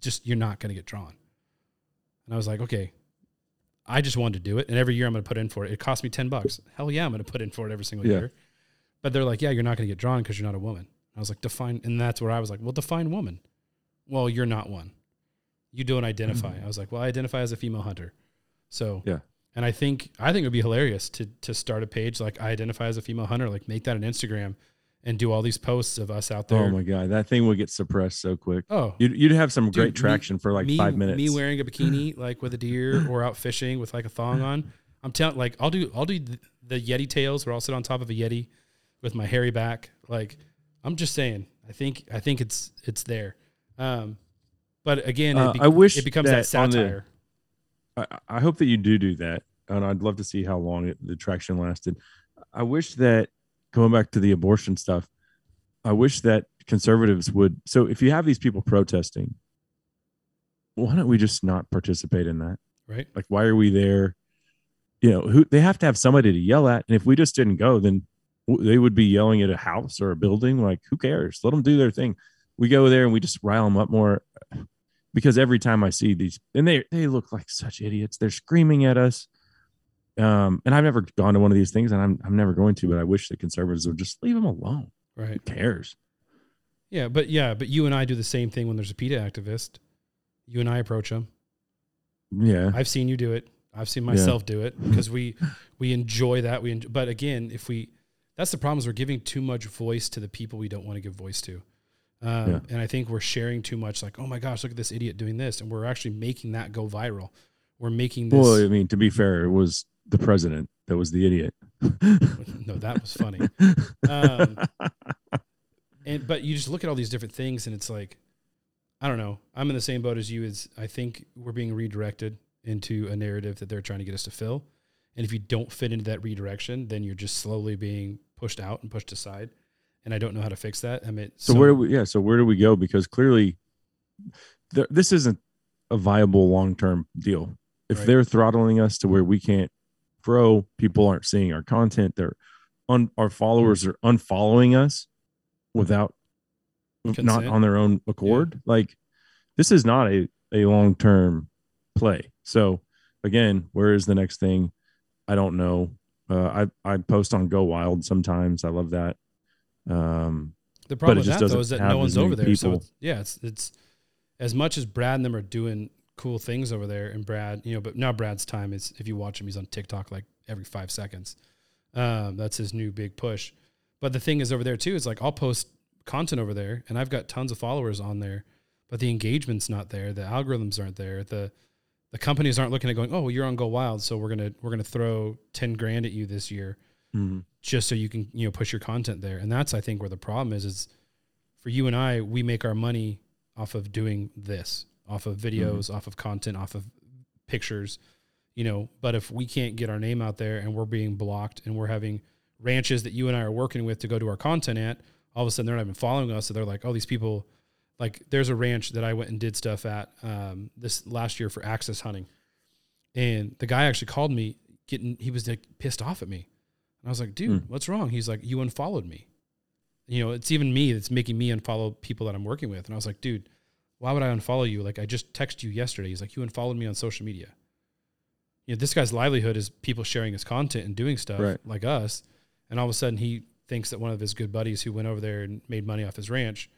just, you're not going to get drawn. And I was like, okay, I just wanted to do it. And every year I'm going to put in for it. It cost me 10 bucks. Hell yeah, I'm going to put in for it every single Yeah. year. But they're like, yeah, you're not going to get drawn because you're not a woman. I was like, define. And that's where I was like, well, define woman. Well, you're not one. You don't identify. Mm-hmm. I was like, well, I identify as a female hunter. So, Yeah. And I think, I think it would be hilarious to, to start a page like I identify as a female hunter, like make that an Instagram and do all these posts of us out there. Oh my god, that thing would get suppressed so quick. Oh, You'd, you'd have some Dude, great me- traction for like me, five minutes. Me wearing a bikini like with a deer or out fishing with like a thong on. I'm telling like I'll do I'll do the, the Yeti tails where I'll sit on top of a Yeti with my hairy back. Like I'm just saying. I think I think it's it's there. Um, but again, Uh, it, be- I wish it becomes that, that the- satire. I, I hope that you do do that, and I'd love to see how long it, the traction lasted. I wish that going back to the abortion stuff, I wish that conservatives would. So if you have these people protesting, why don't we just not participate in that? right? Like, why are we there? You know, who they have to have somebody to yell at, and if we just didn't go, then they would be yelling at a house or a building. Like, who cares? Let them do their thing. We go there and we just rile them up more because every time I see these, and they they look like such idiots. They're screaming at us. Um, and I've never gone to one of these things, and I'm I'm never going to. But I wish the conservatives would just leave them alone. Right? Who cares? Yeah, but yeah, but you and I do the same thing when there's a PETA activist. You and I approach them. Yeah, I've seen you do it. I've seen Yeah. myself do it because we we enjoy that. We enjoy, but again, if we that's the problem is we're giving too much voice to the people we don't want to give voice to, um, Yeah. and I think we're sharing too much. Like, oh my gosh, look at this idiot doing this, and we're actually making that go viral. We're making this. Well, I mean, to be fair, it was the president that was the idiot. no, that was funny. Um, and but you just look at all these different things, and it's like, I don't know. I'm in the same boat as you. Is I think we're being redirected into a narrative that they're trying to get us to fill, and if you don't fit into that redirection, then you're just slowly being pushed out and pushed aside. And I don't know how to fix that. I mean, So, where do we? Yeah. So where do we go? Because clearly, th- this isn't a viable long term deal. If Right. they're throttling us to where we can't grow, people aren't seeing our content. They're un- our followers are unfollowing us without not on their own accord. Like this is not a a long term play. So again, where is the next thing? I don't know. Uh, I I post on Go Wild sometimes. I love that. Um, The problem with that though is that no one's over there. So it's, yeah, it's it's as much as Brad and them are doing cool things over there, and Brad, you know, but now Brad's time is if you watch him, he's on TikTok like every five seconds. Um, that's his new big push. But the thing is over there too is like I'll post content over there and I've got tons of followers on there, but the engagement's not there. The algorithms aren't there. The the companies aren't looking at going, oh, you're on Go Wild, so we're gonna we're gonna throw ten grand at you this year, Mhm. just so you can you know push your content there. And that's I think where the problem is. Is for you and I, we make our money off of doing this, off of videos, off of content, off of pictures, you know. But if we can't get our name out there and we're being blocked and we're having ranches that you and I are working with to go to our content at, all of a sudden they're not even following us. So they're like, oh, these people, like there's a ranch that I went and did stuff at um, this last year for access hunting. And the guy actually called me getting, he was like pissed off at me. And I was like, dude, Hmm. what's wrong? He's like, you unfollowed me. You know, it's even me that's making me unfollow people that I'm working with. And I was like, dude, why would I unfollow you? Like I just texted you yesterday. He's like, you unfollowed me on social media. You know, this guy's livelihood is people sharing his content and doing stuff Right. like us. And all of a sudden he thinks that one of his good buddies who went over there and made money off his ranch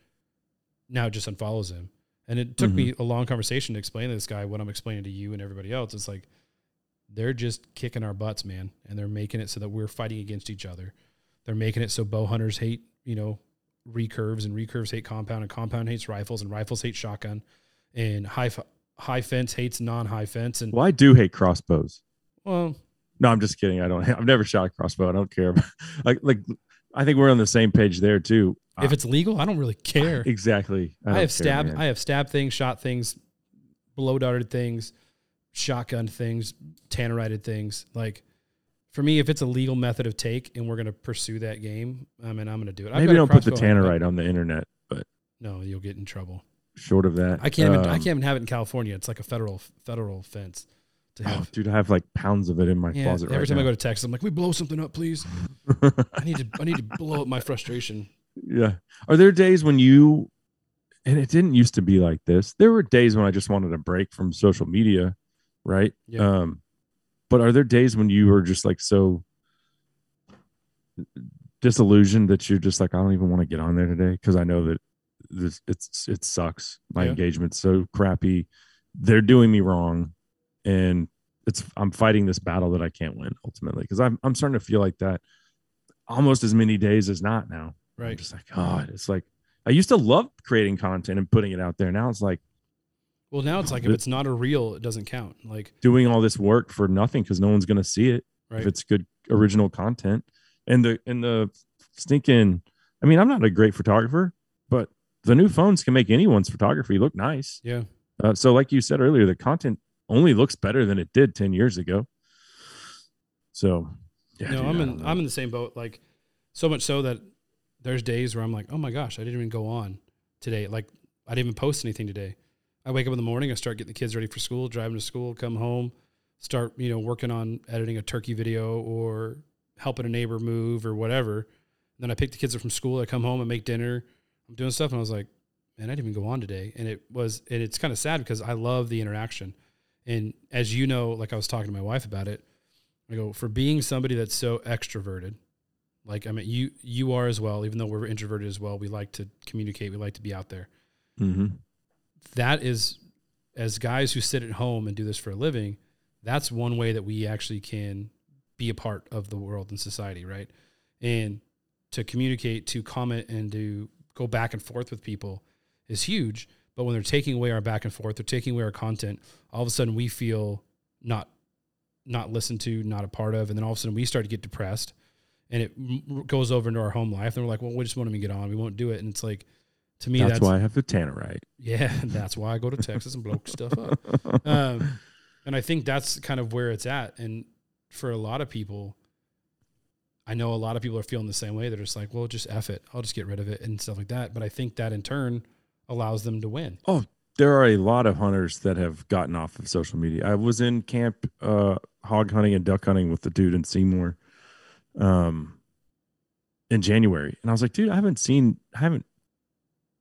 now just unfollows him. And it took me mm-hmm. a long conversation to explain to this guy what I'm explaining to you and everybody else. It's like they're just kicking our butts, man. And they're making it so that we're fighting against each other. They're making it so bow hunters hate, you know, recurves and recurves hate compound and compound hates rifles and rifles hate shotgun and high high fence hates non high fence and Well, I do hate crossbows. well No, I'm just kidding. I don't. I've never shot a crossbow. I don't care. like, like, I think we're on the same page there too. if it's legal I don't really care. exactly, I, don't have care, stabbed man. I have stabbed things, shot things, blow darted things, shotgun things, tannerited things. Like for me, if it's a legal method of take and we're gonna pursue that game, I mean I'm gonna do it. Maybe got don't put the crossbow hunt, but tannerite on the internet, but No, you'll get in trouble. short of that, I can't even I um, can't even have it in California. It's like a federal federal fence to Oh, have. dude, I have like pounds of it in my yeah, closet every right time I go to Texas, I'm like, we blow something up, please. I need to I need to blow up my frustration. yeah. Are there days when you, and it didn't used to be like this. There were days when I just wanted a break from social media, right? Yeah. Um, but are there days when you are just like so disillusioned that you're just like, I don't even want to get on there today because I know that this it's it sucks. My Yeah. engagement's so crappy. They're doing me wrong, and it's I'm fighting this battle that I can't win ultimately because I'm I'm starting to feel like that almost as many days as not now. I'm Right. just like, God, it's like I used to love creating content and putting it out there. Now it's like Well, now it's like if it's not a reel, it doesn't count. Like doing all this work for nothing because no one's going to see it right. if it's good original content. And the and the stinking. I mean, I'm not a great photographer, but the new phones can make anyone's photography look nice. yeah. Uh, so, like you said earlier, the content only looks better than it did ten years ago. So, yeah, no, dude, I'm in. I'm in the same boat. Like so much so that there's days where I'm like, oh my gosh, I didn't even go on today. Like I didn't even post anything today. I wake up in the morning, I start getting the kids ready for school, driving to school, come home, start you know working on editing a turkey video or helping a neighbor move or whatever. then I pick the kids up from school. I come home and make dinner. I'm doing stuff, and I was like, man, I didn't even go on today. And it was, and it's kind of sad because I love the interaction. And as you know, like I was talking to my wife about it, I go for being somebody that's so extroverted. Like I mean, you you are as well. Even though we're introverted as well, we like to communicate. We like to be out there. Mhm. That is, as guys who sit at home and do this for a living, that's one way that we actually can be a part of the world and society, right? And to communicate, to comment, and to go back and forth with people is huge. But when they're taking away our back and forth, they're taking away our content. All of a sudden, we feel not not listened to, not a part of, and then all of a sudden we start to get depressed, and it goes over into our home life. And we're like, well, we just won't even get on. We won't do it. And it's like, to me, that's, that's, why I have the tannerite. yeah, that's why I go to Texas and blow stuff up. Um, and I think that's kind of where it's at. And for a lot of people, I know a lot of people are feeling the same way. They're just like, well, just F it. I'll just get rid of it and stuff like that. But I think that in turn allows them to win. Oh, there are a lot of hunters that have gotten off of social media. I was in camp uh hog hunting and duck hunting with the dude in Seymour um in January. And I was like, dude, I haven't seen I haven't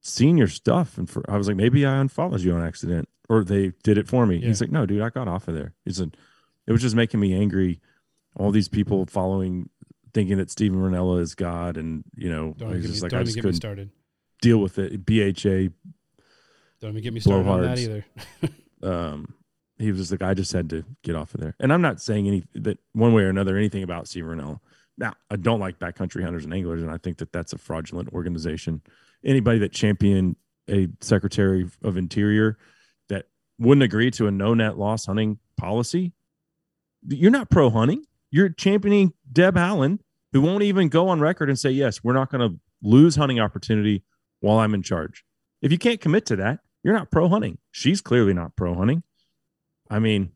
seen your stuff and for I was like, maybe I unfollowed you on accident or they did it for me. Yeah. He's like, no, dude, I got off of there. He said it was just making me angry. All these people following thinking that Steven Rinella is God and you know, Don't I even, was just like I just get couldn't started. deal with it. BHA Don't even get me started on that either. um he was just like i just had to get off of there and i'm not saying any that one way or another anything about Steve Rinella. now i don't like backcountry hunters and anglers and i think that that's a fraudulent organization anybody that championed a secretary of interior that wouldn't agree to a no net loss hunting policy, you're not pro hunting. You're championing Deb Haaland, who won't even go on record and say, yes, we're not going to lose hunting opportunity while I'm in charge. If you can't commit to that, you're not pro hunting. She's clearly not pro hunting. I mean,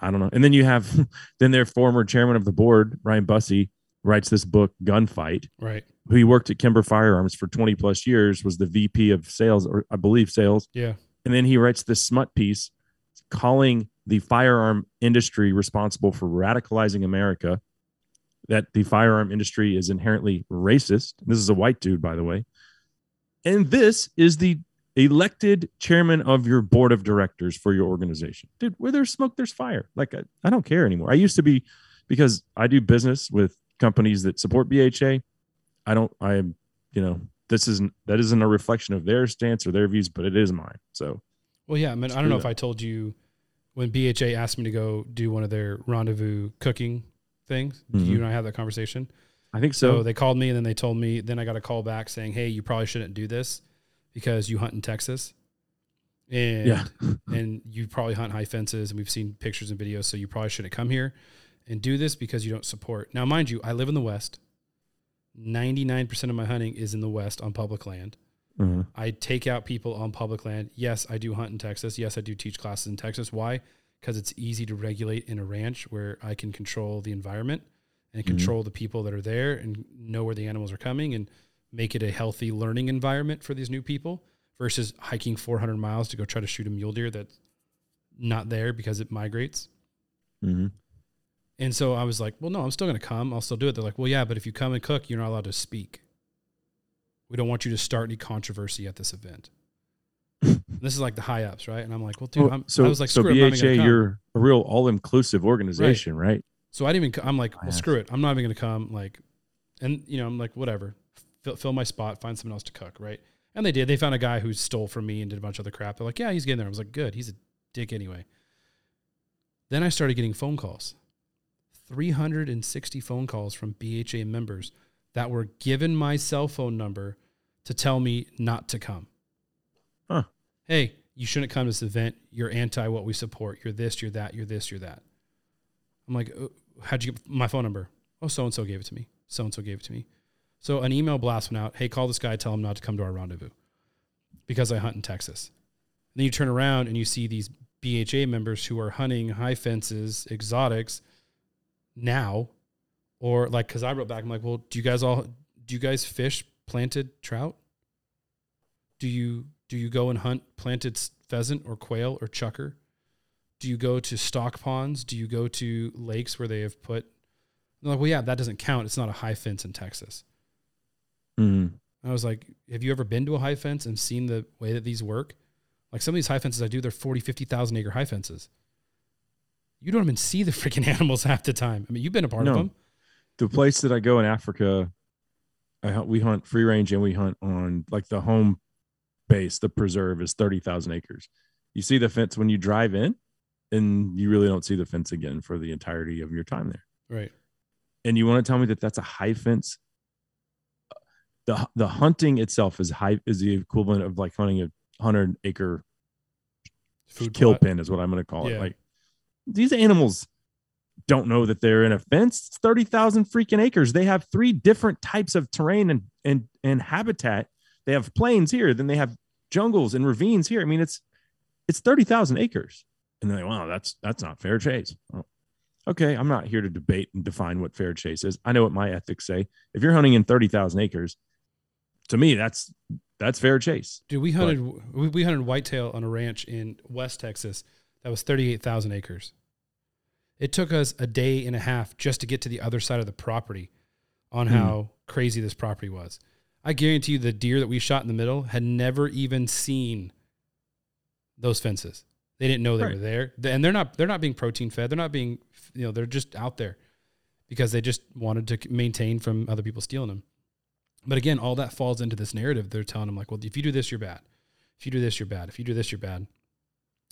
I don't know. And then you have then their former chairman of the board, Ryan Busse, writes this book, Gunfight. Right. Who he worked at Kimber Firearms for 20 plus years, was the VP of sales, or I believe sales. Yeah. And then he writes this smut piece calling the firearm industry responsible for radicalizing America, that the firearm industry is inherently racist. This is a white dude, by the way. And this is the elected chairman of your board of directors for your organization. Dude, where there's smoke, there's fire. Like, I, I don't care anymore. I used to be, because I do business with companies that support BHA. I don't, I am, you know, this isn't, that isn't a reflection of their stance or their views, but it is mine. So, well, yeah, I mean, I don't know that. if I told you when BHA asked me to go do one of their rendezvous cooking things. Mm-hmm. You and I have that conversation. I think so. so. They called me and then they told me. Then I got a call back saying, "Hey, you probably shouldn't do this because you hunt in Texas, and yeah. and you probably hunt high fences, and we've seen pictures and videos. So you probably shouldn't come here and do this because you don't support." Now, mind you, I live in the West. Ninety nine percent of my hunting is in the West on public land. Mm-hmm. I take out people on public land. Yes, I do hunt in Texas. Yes, I do teach classes in Texas. Why? Because it's easy to regulate in a ranch where I can control the environment and mm-hmm. control the people that are there and know where the animals are coming and make it a healthy learning environment for these new people versus hiking 400 miles to go try to shoot a mule deer that's not there because it migrates. Mm-hmm. And so I was like, well, no, I'm still going to come. I'll still do it. They're like, well, yeah, but if you come and cook, you're not allowed to speak. We don't want you to start any controversy at this event. this is like the high ups, right? And I'm like, well, dude, I'm, so, I was like, so BHA, you're a real all inclusive organization, right. right. So I didn't even, I'm like, oh, well, screw it. I'm not even going to come. Like, and you know, I'm like, whatever, fill, fill my spot, find someone else to cook, right? And they did. They found a guy who stole from me and did a bunch of other crap. They're like, yeah, he's getting there. I was like, good. He's a dick anyway. Then I started getting phone calls 360 phone calls from BHA members that were given my cell phone number to tell me not to come. Huh. Hey, you shouldn't come to this event. You're anti what we support. You're this, you're that, you're this, you're that. I'm like, uh, how'd you get my phone number? Oh, so and so gave it to me. So and so gave it to me. So an email blast went out. Hey, call this guy. Tell him not to come to our rendezvous because I hunt in Texas. And then you turn around and you see these BHA members who are hunting high fences, exotics now, or like, cause I wrote back, I'm like, well, do you guys all, do you guys fish planted trout? Do you, do you go and hunt planted pheasant or quail or chukar Do you go to stock ponds? Do you go to lakes where they have put, like, well, yeah, that doesn't count. It's not a high fence in Texas. Mm. I was like, have you ever been to a high fence and seen the way that these work? Like some of these high fences I do, they're 40, 50,000 acre high fences. You don't even see the freaking animals half the time. I mean, you've been a part no. of them. The place that I go in Africa, I we hunt free range and we hunt on like the home base. The preserve is 30,000 acres. You see the fence when you drive in and you really don't see the fence again for the entirety of your time there. Right. And you want to tell me that that's a high fence the the hunting itself is high is the equivalent of like hunting a hundred acre Food kill plot. pen is what I'm going to call yeah. it. Like these animals don't know that they're in a fence. It's thirty thousand freaking acres. They have three different types of terrain and and and habitat. They have plains here, then they have jungles and ravines here. I mean, it's it's thirty thousand acres, and they're like, "Wow, that's that's not fair chase." Okay, I'm not here to debate and define what fair chase is. I know what my ethics say. If you're hunting in thirty thousand acres, to me, that's that's fair chase. Dude, we hunted but, we hunted whitetail on a ranch in West Texas that was thirty eight thousand acres. It took us a day and a half just to get to the other side of the property on hmm. how crazy this property was. I guarantee you the deer that we shot in the middle had never even seen those fences. They didn't know they right. were there. And they're not they're not being protein fed. They're not being you know, they're just out there because they just wanted to maintain from other people stealing them. But again, all that falls into this narrative. They're telling them like, well, if you do this, you're bad. If you do this, you're bad. If you do this, you're bad.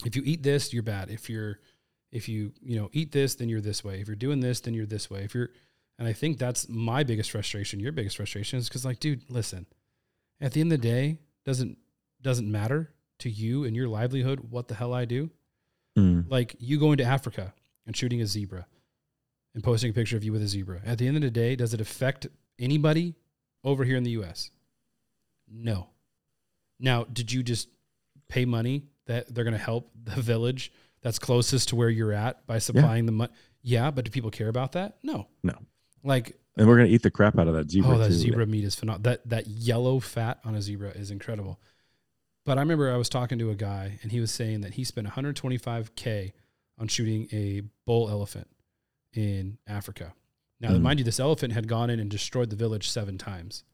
If you eat this, you're bad. If you're, if you, you know, eat this, then you're this way. If you're doing this, then you're this way. If you're, and I think that's my biggest frustration. Your biggest frustration is because like, dude, listen, At the end of the day, doesn't doesn't matter to you and your livelihood what the hell I do. Mm. Like you going to Africa and shooting a zebra and posting a picture of you with a zebra. At the end of the day, does it affect anybody over here in the US? No. Now, did you just pay money that they're going to help the village that's closest to where you're at by supplying the money? Yeah, but do people care about that? No. No. Like And we're gonna eat the crap out of that zebra oh, that too. zebra meat is phenomenal. That that yellow fat on a zebra is incredible. But I remember I was talking to a guy and he was saying that he spent 125k on shooting a bull elephant in Africa. Now, Mhm. mind you, this elephant had gone in and destroyed the village seven times,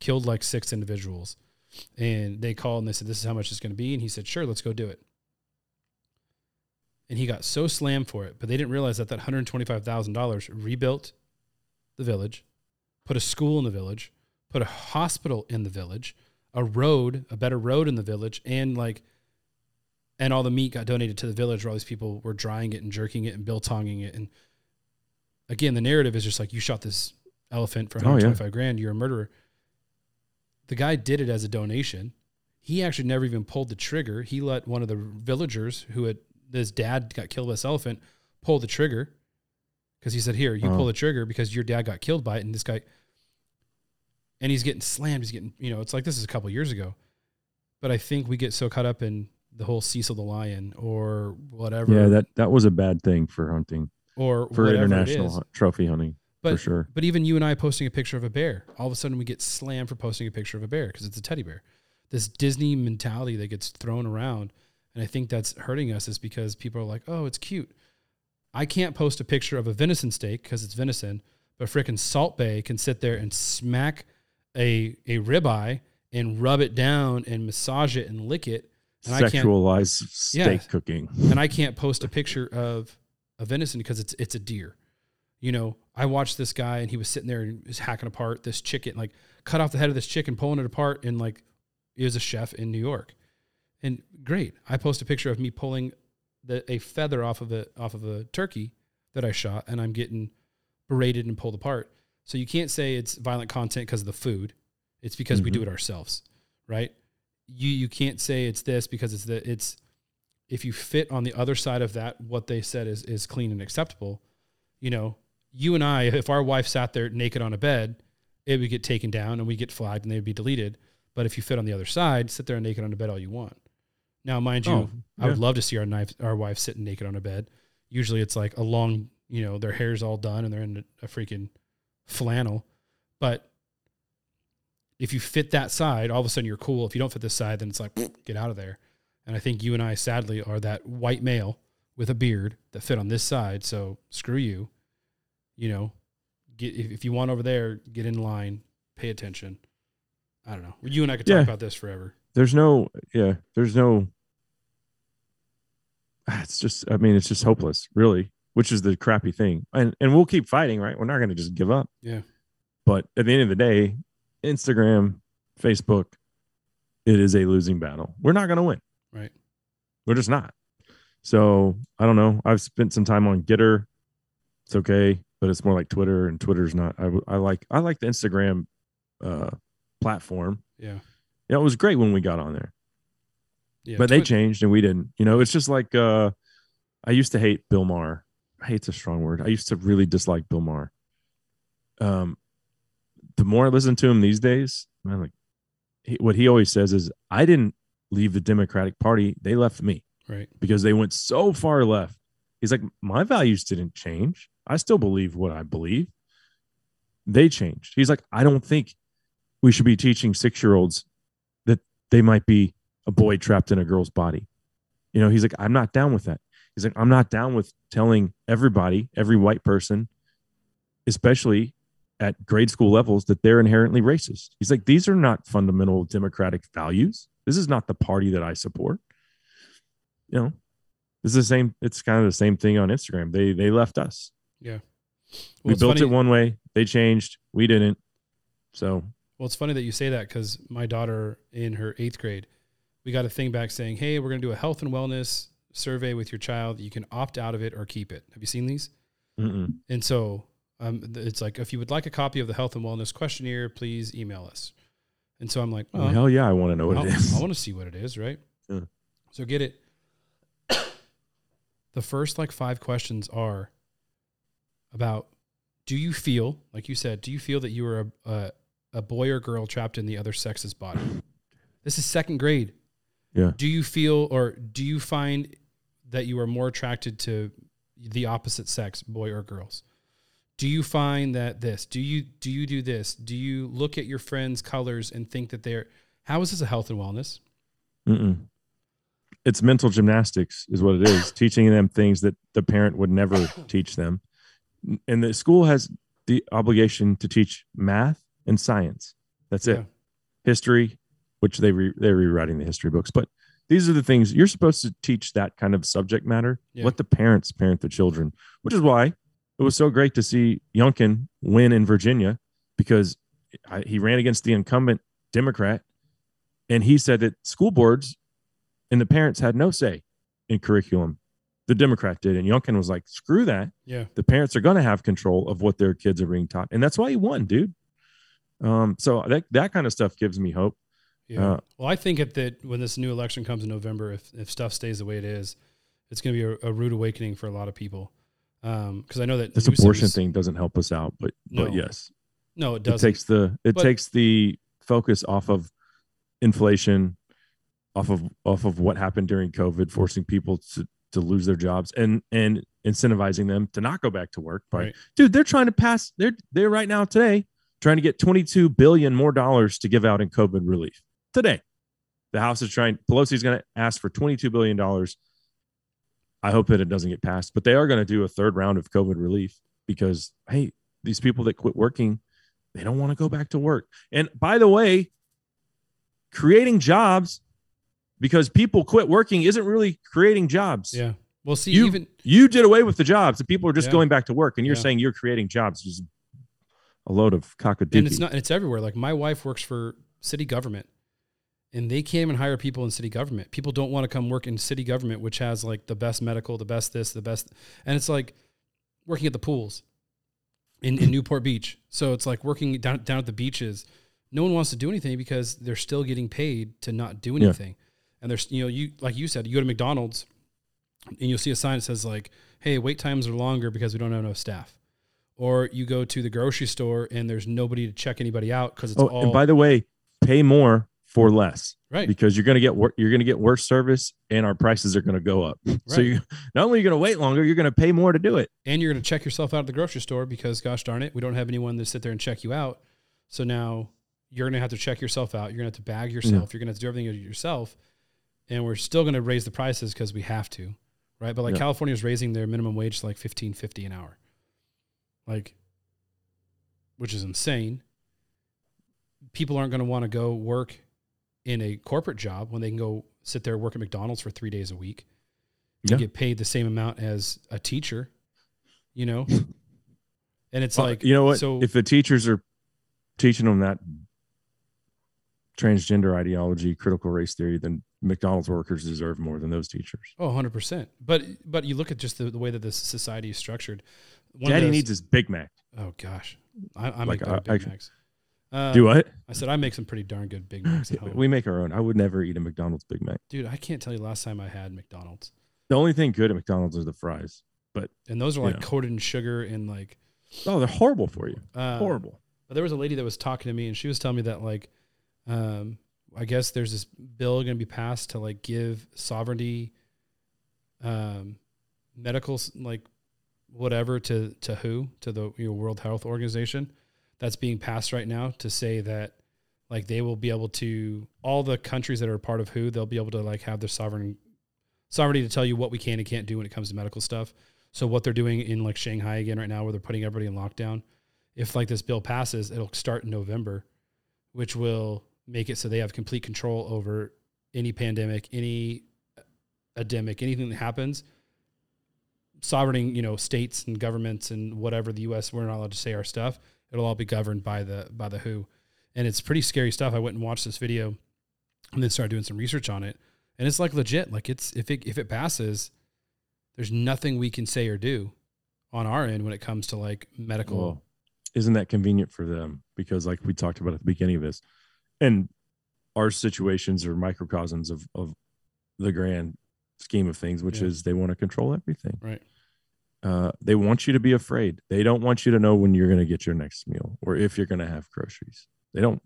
killed like six individuals. And they called and they said, This is how much it's going to be. And he said, Sure, let's go do it. And he got so slammed for it, but they didn't realize that that $125,000 rebuilt the village, put a school in the village, put a hospital in the village, a road, a better road in the village, and like, and all the meat got donated to the village where all these people were drying it and jerking it and biltonging it. And again, the narrative is just like, you shot this elephant for Oh, yeah. grand, you're a murderer. The guy did it as a donation. He actually never even pulled the trigger. He let one of the villagers who had his dad got killed by this elephant pull the trigger because he said, "Here, you Oh. pull the trigger because your dad got killed by it." And this guy, and he's getting slammed. He's getting, you know, it's like this is a couple years ago, but I think we get so caught up in the whole Cecil the lion or whatever, Yeah, that that was a bad thing for hunting, or for international trophy hunting, But for sure. But even you and I posting a picture of a bear, all of a sudden we get slammed for posting a picture of a bear because it's a teddy bear. This Disney mentality that gets thrown around. And I think that's hurting us is because people are like, oh, it's cute. I can't post a picture of a venison steak because it's venison, but frickin' Salt Bae can sit there and smack a, a ribeye and rub it down and massage it and lick it. And I can't Sexualized steak Yeah. cooking. and I can't post a picture of a venison because it's it's a deer. You know, I watched this guy and he was sitting there and he was hacking apart this chicken, like cut off the head of this chicken, pulling it apart, and like he was a chef in New York. And great, I post a picture of me pulling the a feather off of a off of a turkey that I shot, and I'm getting berated and pulled apart. So you can't say it's violent content because of the food. It's because we do mm-hmm. it ourselves, right? You you can't say it's this because it's the it's if you fit on the other side of that what they said is is clean and acceptable, you know, you and I, if our wife sat there naked on a bed, it would get taken down and we get flagged and they'd be deleted. But if you fit on the other side, sit there naked on a bed all you want. Now, mind you, Oh, I would love to see our knife, our wife sitting naked on a bed. Usually, it's like a long, you know, their hair's all done and they're in a, a freaking flannel. But if you fit that side, all of a sudden you're cool. If you don't fit this side, then it's like get out of there. And I think you and I, sadly, are that white male with a beard that fit on this side. So screw you. You know, get if, if you want over there, get in line, pay attention. I don't know. You and I could talk Yeah. about this forever. There's no, yeah, there's no. It's just, I mean, it's just hopeless, really, which is the crappy thing. And and we'll keep fighting, right? We're not going to just give up. Yeah. But at the end of the day, Instagram, Facebook, it is a losing battle. We're not going to win. Right. We're just not. So I don't know. I've spent some time on Gettr. It's okay, but it's more like Twitter, and Twitter's not. I, I like I like the Instagram uh, platform. Yeah. Yeah, it was great when we got on there, Yeah. but they changed and we didn't. You know, it's just like uh, I used to hate Bill Maher. Hate's a strong word. I used to really dislike Bill Maher. Um, the more I listen to him these days, man, like he, what he always says is, "I didn't leave the Democratic Party; they left me." Right. because they went so far left. He's like, my values didn't change. I still believe what I believe. They changed. He's like, I don't think we should be teaching six year olds that they might be a boy trapped in a girl's body. You know, he's like, I'm not down with that. He's like, I'm not down with telling everybody, every white person, especially at grade school levels, that they're inherently racist. He's like, these are not fundamental democratic values. This is not the party that I support you know, it's the same. It's kind of the same thing on Instagram. They they left us. Yeah. we built funny- it one way. They changed. We didn't. So Well, it's funny that you say that because my daughter in her eighth grade, we got a thing back saying, "Hey, we're going to do a health and wellness survey with your child. You can opt out of it or keep it." Have you seen these? mm-mm. And so um, it's like, if you would like a copy of the health and wellness questionnaire, please email us. And so I'm like, Oh, well, hell yeah, I want to know what I, it is. I want to see what it is, right? Yeah. So get it. the first like five questions are about do you feel, like you said, do you feel that you are a, a, a boy or girl trapped in the other sex's body? This is second grade. Yeah. Do you feel or do you find that you are more attracted to the opposite sex, boy or girls? Do you find that this? Do you do you do this? Do you look at your friends' colors and think that they're how is this a health and wellness? Mm-mm. It's mental gymnastics, is what it is. teaching them things that the parent would never teach them. And the school has the obligation to teach math and science. That's it. Yeah. History, which they re- they're rewriting the history books, but these are the things you're supposed to teach that kind of subject matter. Yeah. Let the parents parent the children, which is why it was so great to see Youngkin win in Virginia because I, he ran against the incumbent Democrat, and he said that school boards and the parents had no say in curriculum. The Democrat did, and Youngkin was like, "Screw that! Yeah. The parents are going to have control of what their kids are being taught, and that's why he won, dude." Um, so that that kind of stuff gives me hope. Yeah. Uh, well, I think at that when this new election comes in November, if if stuff stays the way it is, it's going to be a, a rude awakening for a lot of people. Um, Because I know that This Newsom's- abortion thing doesn't help us out, but No. but yes, No, it it doesn't. takes the it But- takes the focus off of inflation, off of off of what happened during COVID, forcing people to to lose their jobs and and incentivizing them to not go back to work. But Right. dude, they're trying to pass. They're they're right now today trying to get 22 billion more dollars to give out in COVID relief today. The House is trying. Pelosi's going to ask for 22 billion dollars. I hope that it doesn't get passed, but they are going to do a third round of COVID relief because hey, these people that quit working, they don't want to go back to work. And by the way, creating jobs because people quit working isn't really creating jobs. yeah. Well, see, You- even You did away with the jobs. The people are just Yeah. going back to work, and you're Yeah. saying you're creating jobs. Just a load of and it's not. It's everywhere. Like my wife works for city government, and they can't even hire people in city government. People don't want to come work in city government, which has like the best medical, the best this, the best, and it's like working at the pools in, in Newport Beach. So it's like working down down at the beaches. No one wants to do anything because they're still getting paid to not do Yeah. And there's you know you like you said you go to McDonald's and you'll see a sign that says like, "Hey, wait times are longer because we don't have enough staff." Or you go to the grocery store and there's nobody to check anybody out because it's oh, all and by the way, pay more for less right. because you're going to get wor- you're going to get worse service, and our prices are going to go up. So Right. you not only are you going to wait longer, you're going to pay more to do it. and you're going to check yourself out at the grocery store because gosh darn it we don't have anyone to sit there and check you out so now you're going to have to check yourself out you're going to have to bag yourself you're going to have to do everything yourself and we're still going to raise the prices because we have to right but like Yeah. california is raising their minimum wage to like 1550 an hour like which is insane people aren't going to want to go work in a corporate job when they can go sit there and work at mcdonald's for three days a week Yeah. and get paid the same amount as a teacher, you know? And it's Well, like, you know what? So, if the teachers are teaching them that transgender ideology, critical race theory, then McDonald's workers deserve more than those teachers. oh, 100%. But, but you look at just the, the way that this society is structured. One Daddy those- needs his Big Mac. oh, gosh. I, I Like, make I- Big I- Macs. Uh, Do what? I said I make some pretty darn good Big Macs at home. We make our own. I would never eat a McDonald's Big Mac. Dude, I can't tell you last time I had McDonald's. The only thing good at McDonald's are the fries. But and those are like Yeah. coated in sugar and like, Oh, they're horrible for you. uh, horrible. But there was a lady that was talking to me, and she was telling me that like, um, I guess there's this bill going to be passed to like give sovereignty, um, medical like whatever to to who to the you know, World Health Organization. That's being passed right now to say that like they will be able to all the countries that are part of WHO they'll be able to like have their sovereign sovereignty to tell you what we can and can't do when it comes to medical stuff. So what they're doing in like Shanghai again right now, where they're putting everybody in lockdown, if like this bill passes, it'll start in November, which will make it so they have complete control over any pandemic, any endemic, anything that happens. Sovereign, you know, states and governments and whatever the U.S. We're not allowed to say our stuff. It'll all be governed by the by the WHO, and it's pretty scary stuff. I went and watched this video, and then started doing some research on it, and it's like legit. Like it's if it if it passes, there's nothing we can say or do on our end when it comes to like medical. Well, isn't that convenient for them? Because like we talked about at the beginning of this, and our situations are microcosms of of the grand scheme of things, which Yeah. is they want to control everything. Right. Uh, they want you to be afraid. They don't want you to know when you're going to get your next meal or if you're going to have groceries. They don't.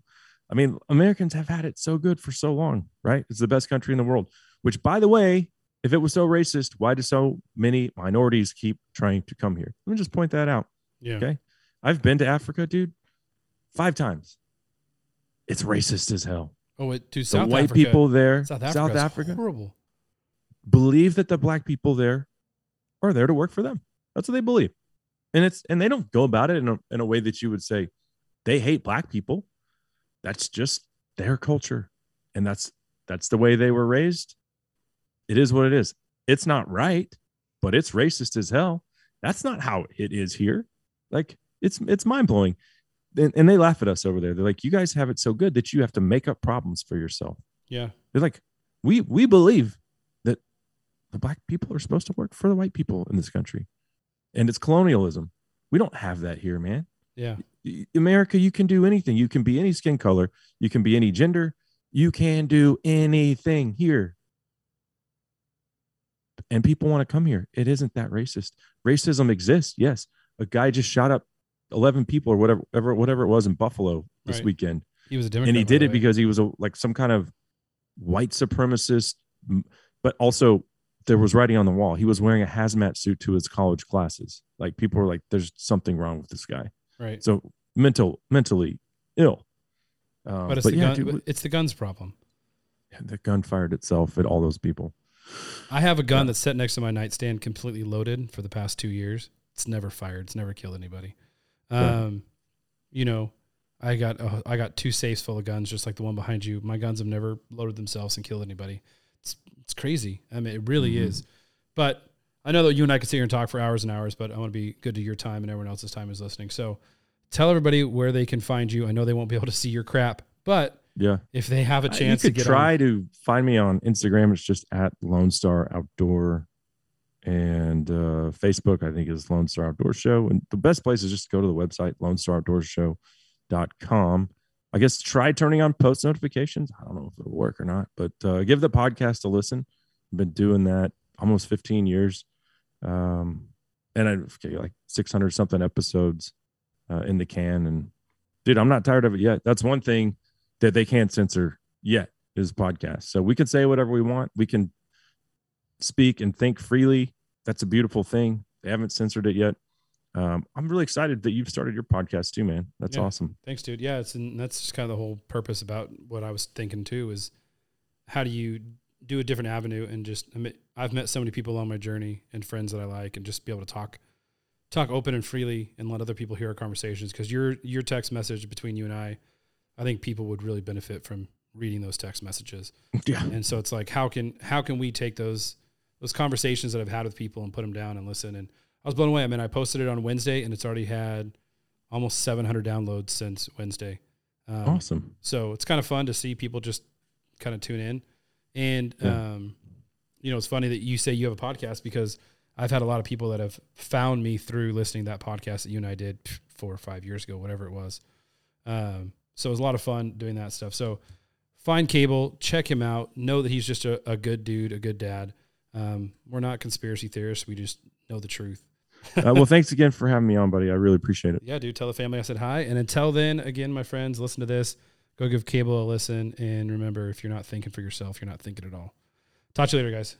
I mean, Americans have had it so good for so long, right? It's the best country in the world. Which, by the way, if it was so racist, why do so many minorities keep trying to come here? Let me just point that out. Yeah. Okay. I've been to Africa, dude, five times. It's racist as hell. Oh, it, to The South white Africa. people there, South South Africa. Africa, Horrible. believe that the black people there are there to work for them. That's what they believe. And it's and they don't go about it in a, in a way that you would say they hate black people. That's just their culture. And that's that's the way they were raised. It is what it is. It's not right, but it's racist as hell. That's not how it is here. Like it's it's mind blowing. And, and they laugh at us over there. They're like, you guys have it so good that you have to make up problems for yourself. Yeah. They're like, we we believe that the black people are supposed to work for the white people in this country, and it's colonialism. We don't have that here, man. Yeah. America, you can do anything. You can be any skin color. You can be any gender. You can do anything here. And people want to come here. It isn't that racist. Racism exists. Yes. A guy just shot up 11 people or whatever, whatever, whatever it was in Buffalo this Right. weekend He was a Democrat. and he did it because he was a like some kind of white supremacist but also there was writing on the wall he was wearing a hazmat suit to his college classes like people were like there's something wrong with this guy Right. so mental mentally ill um, But it's but the yeah gun. dude, it's the guns problem. the gun fired itself at all those people I have a gun that's set next to my nightstand, completely loaded for the past two years. It's never fired. It's never killed anybody. Yeah. Um, you know, I got uh, I got two safes full of guns, just like the one behind you. My guns have never loaded themselves and killed anybody. It's it's crazy. I mean, it really Mhm. is. But I know that you and I could sit here and talk for hours and hours. But I want to be good to your time and everyone else's time is listening. So tell everybody where they can find you. I know they won't be able to see your crap, but yeah if they have a Uh, chance you to could get try on, to find me on instagram it's just at lone star outdoor and uh, facebook i think is lone star outdoor show. And the best place is just go to the website lone star outdoor show.com i guess try turning on post notifications. I don't know if it'll work or not but uh, give the podcast a listen. I've been doing that almost 15 years. Um, and i've got like 600 something episodes uh, in the can. And dude i'm not tired of it yet. That's one thing that they can't censor yet is podcast. So we can say whatever we want. We can speak and think freely. That's a beautiful thing. They haven't censored it yet. Um, I'm really excited that you've started your podcast too, man. That's Yeah. awesome. Thanks, dude. Yeah, it's and that's just kind of the whole purpose about what I was thinking too is how do you do a different avenue and just I mean, I've met so many people on my journey and friends that I like and just be able to talk talk open and freely and let other people hear our conversations because your your text message between you and I I think people would really benefit from reading those text messages. Yeah. And so it's like how can how can we take those those conversations that I've had with people and put them down and listen and I was blown away. I mean, I posted it on Wednesday and it's already had almost 700 downloads since Wednesday. Um, Awesome. So it's kind of fun to see people just kind of tune in. And, Yeah. um, you know, it's funny that you say you have a podcast because I've had a lot of people that have found me through listening to that podcast that you and I did four or five years ago, whatever it was. Um, so it was a lot of fun doing that stuff. So find Cable, check him out, know that he's just a, a good dude, a good dad. Um, we're not conspiracy theorists. We just know the truth. Uh, well, thanks again for having me on, buddy. I really appreciate it. Yeah, dude. Tell the family I said hi. And until then, again, my friends, listen to this. Go give Cable a listen. And remember, if you're not thinking for yourself, you're not thinking at all. Talk to you later, guys.